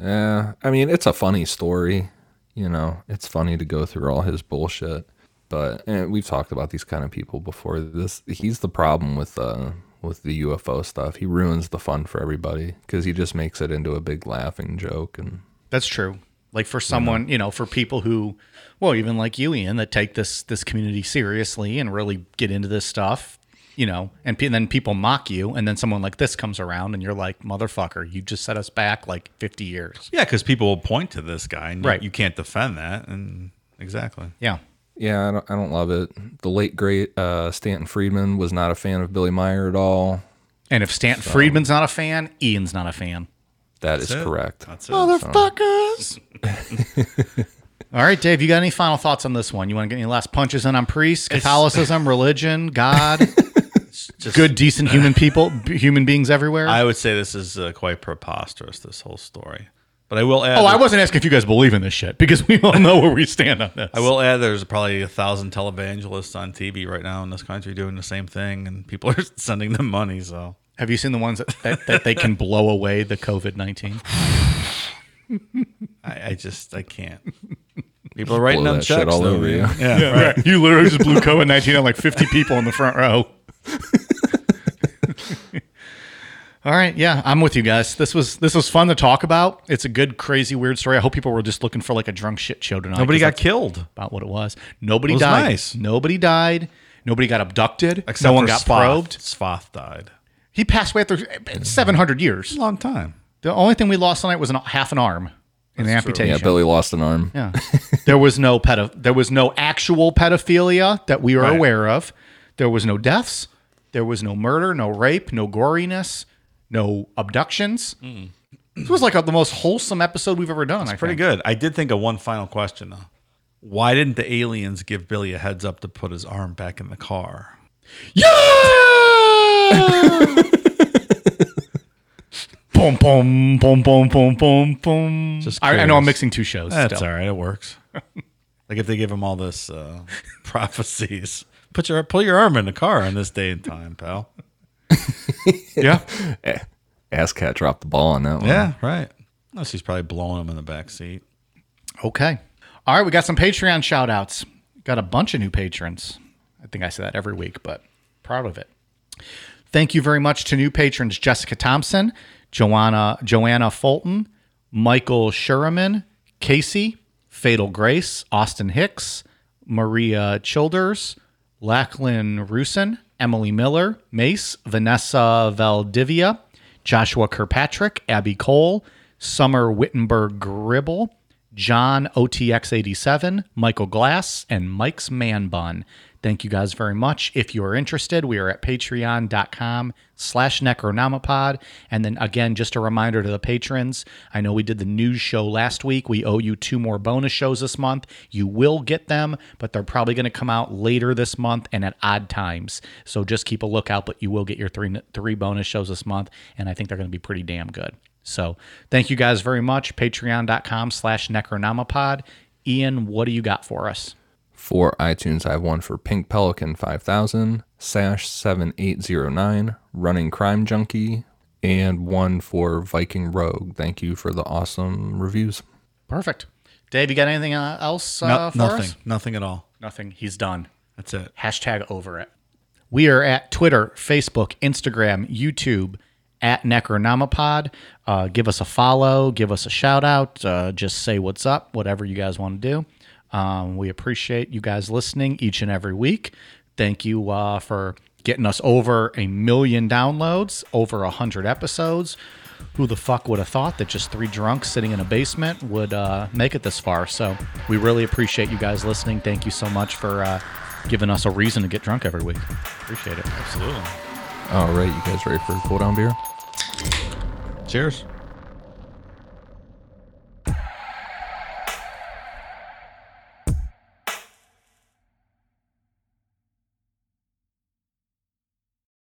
Yeah, I mean, it's a funny story. You know, it's funny to go through all his bullshit. But and we've talked about these kind of people before. This he's the problem with uh with the UFO stuff. He ruins the fun for everybody because he just makes it into a big laughing joke. And That's true. Like for someone, you know, for people who, well, even like you, Ian, that take this this community seriously and really get into this stuff, you know, and, pe- then people mock you, and then someone like this comes around, and you're like, motherfucker, you just set us back like 50 years. Yeah, because people will point to this guy and you- Right. you, can't defend that. And exactly. Yeah. Yeah, I don't, I don't love it. The late great uh, Stanton Friedman was not a fan of Billy Meier at all. And if Stanton Friedman's not a fan, Ian's not a fan. That is That's it. correct. That's it. Motherfuckers. [LAUGHS] All right, Dave, you got any final thoughts on this one? You want to get any last punches in on priests, Catholicism, religion, God, [LAUGHS] Just- good, decent human [LAUGHS] people, human beings everywhere? I would say this is uh, quite preposterous, this whole story. But I will add. oh, I wasn't asking if you guys believe in this shit because we all know where we stand on this. I will add there's probably a thousand televangelists on TV right now in this country doing the same thing, and people are [LAUGHS] sending them money. So Have you seen the ones that, that, that they can blow away the COVID 19? [LAUGHS] I, I just I can't. People are writing Blow them that shit checks all though, over man. you. Yeah, right. You literally just blew COVID 19 on like 50 people in the front row. [LAUGHS] All right, yeah, I'm with you guys. This was this was fun to talk about. It's a good, crazy, weird story. I hope people were just looking for like a drunk shit show tonight. Nobody got killed About what it was. Nobody It was died. nice. Nobody died. Nobody got abducted. except no one for got Sfath. probed. Sfath died. He passed away after 700 years. Long time. The only thing we lost tonight was an, half an arm, in the amputation. Yeah, Billy lost an arm. Yeah. [LAUGHS] there was no pedo- there was no actual pedophilia that we are Right. aware of. There was no deaths. There was no murder, no rape, no goriness, no abductions. This was like a, the most wholesome episode we've ever done. I Pretty think. good. I did think of one final question though. Why didn't the aliens give Billy a heads up to put his arm back in the car? Yeah! [LAUGHS] boom, boom, boom, boom, boom, boom, boom. Just I, I know I'm mixing two shows. That's still. all right. It works. [LAUGHS] like if they give him all this uh, [LAUGHS] prophecies, put your pull your arm in the car on this day and time, pal. [LAUGHS] Yeah. Asket dropped the ball on that one. Yeah, right. Unless he's probably blowing him in the back seat. Okay. All right, we got some Patreon shout outs. Got a bunch of new patrons. I think I say that every week, but proud of it. Thank you very much to new patrons Jessica Thompson, Joanna Joanna Fulton, Michael Sherman, Casey, Fatal Grace, Austin Hicks, Maria Childers, Lachlan Rusin, Emily Miller, Mace, Vanessa Valdivia, Joshua Kirkpatrick, Abby Cole, Summer Wittenberg Gribble, John OTX87, Michael Glass, and Mike's Man Bun. Thank you guys very much. If you are interested, we are at patreon.com slash necronomipod. And then again, just a reminder to the patrons, I know we did the news show last week. We owe you two more bonus shows this month. You will get them, but they're probably going to come out later this month and at odd times. So just keep a lookout, but you will get your three three bonus shows this month, and I think they're going to be pretty damn good. So thank you guys very much. Patreon.com slash necronomipod. Ian, what do you got for us? For iTunes, I have one for Pink Pelican 5000, Sash 7809, Running Crime Junkie, and one for Viking Rogue. Thank you for the awesome reviews. Perfect. Dave, you got anything uh, else uh, No- for nothing. us? Nothing at all. Nothing. He's done. That's it. Hashtag over it. We are at Twitter, Facebook, Instagram, YouTube at Necronomipod. Uh, give us a follow, give us a shout out, uh, just say what's up, whatever you guys want to do. Um, we appreciate you guys listening each and every week. Thank you uh, for getting us over a million downloads, over a hundred episodes. Who the fuck would have thought that just three drunks sitting in a basement would uh, make it this far? So we really appreciate you guys listening. Thank you so much for uh, giving us a reason to get drunk every week. Appreciate it. Absolutely. All right, you guys ready for a cool down beer? Cheers.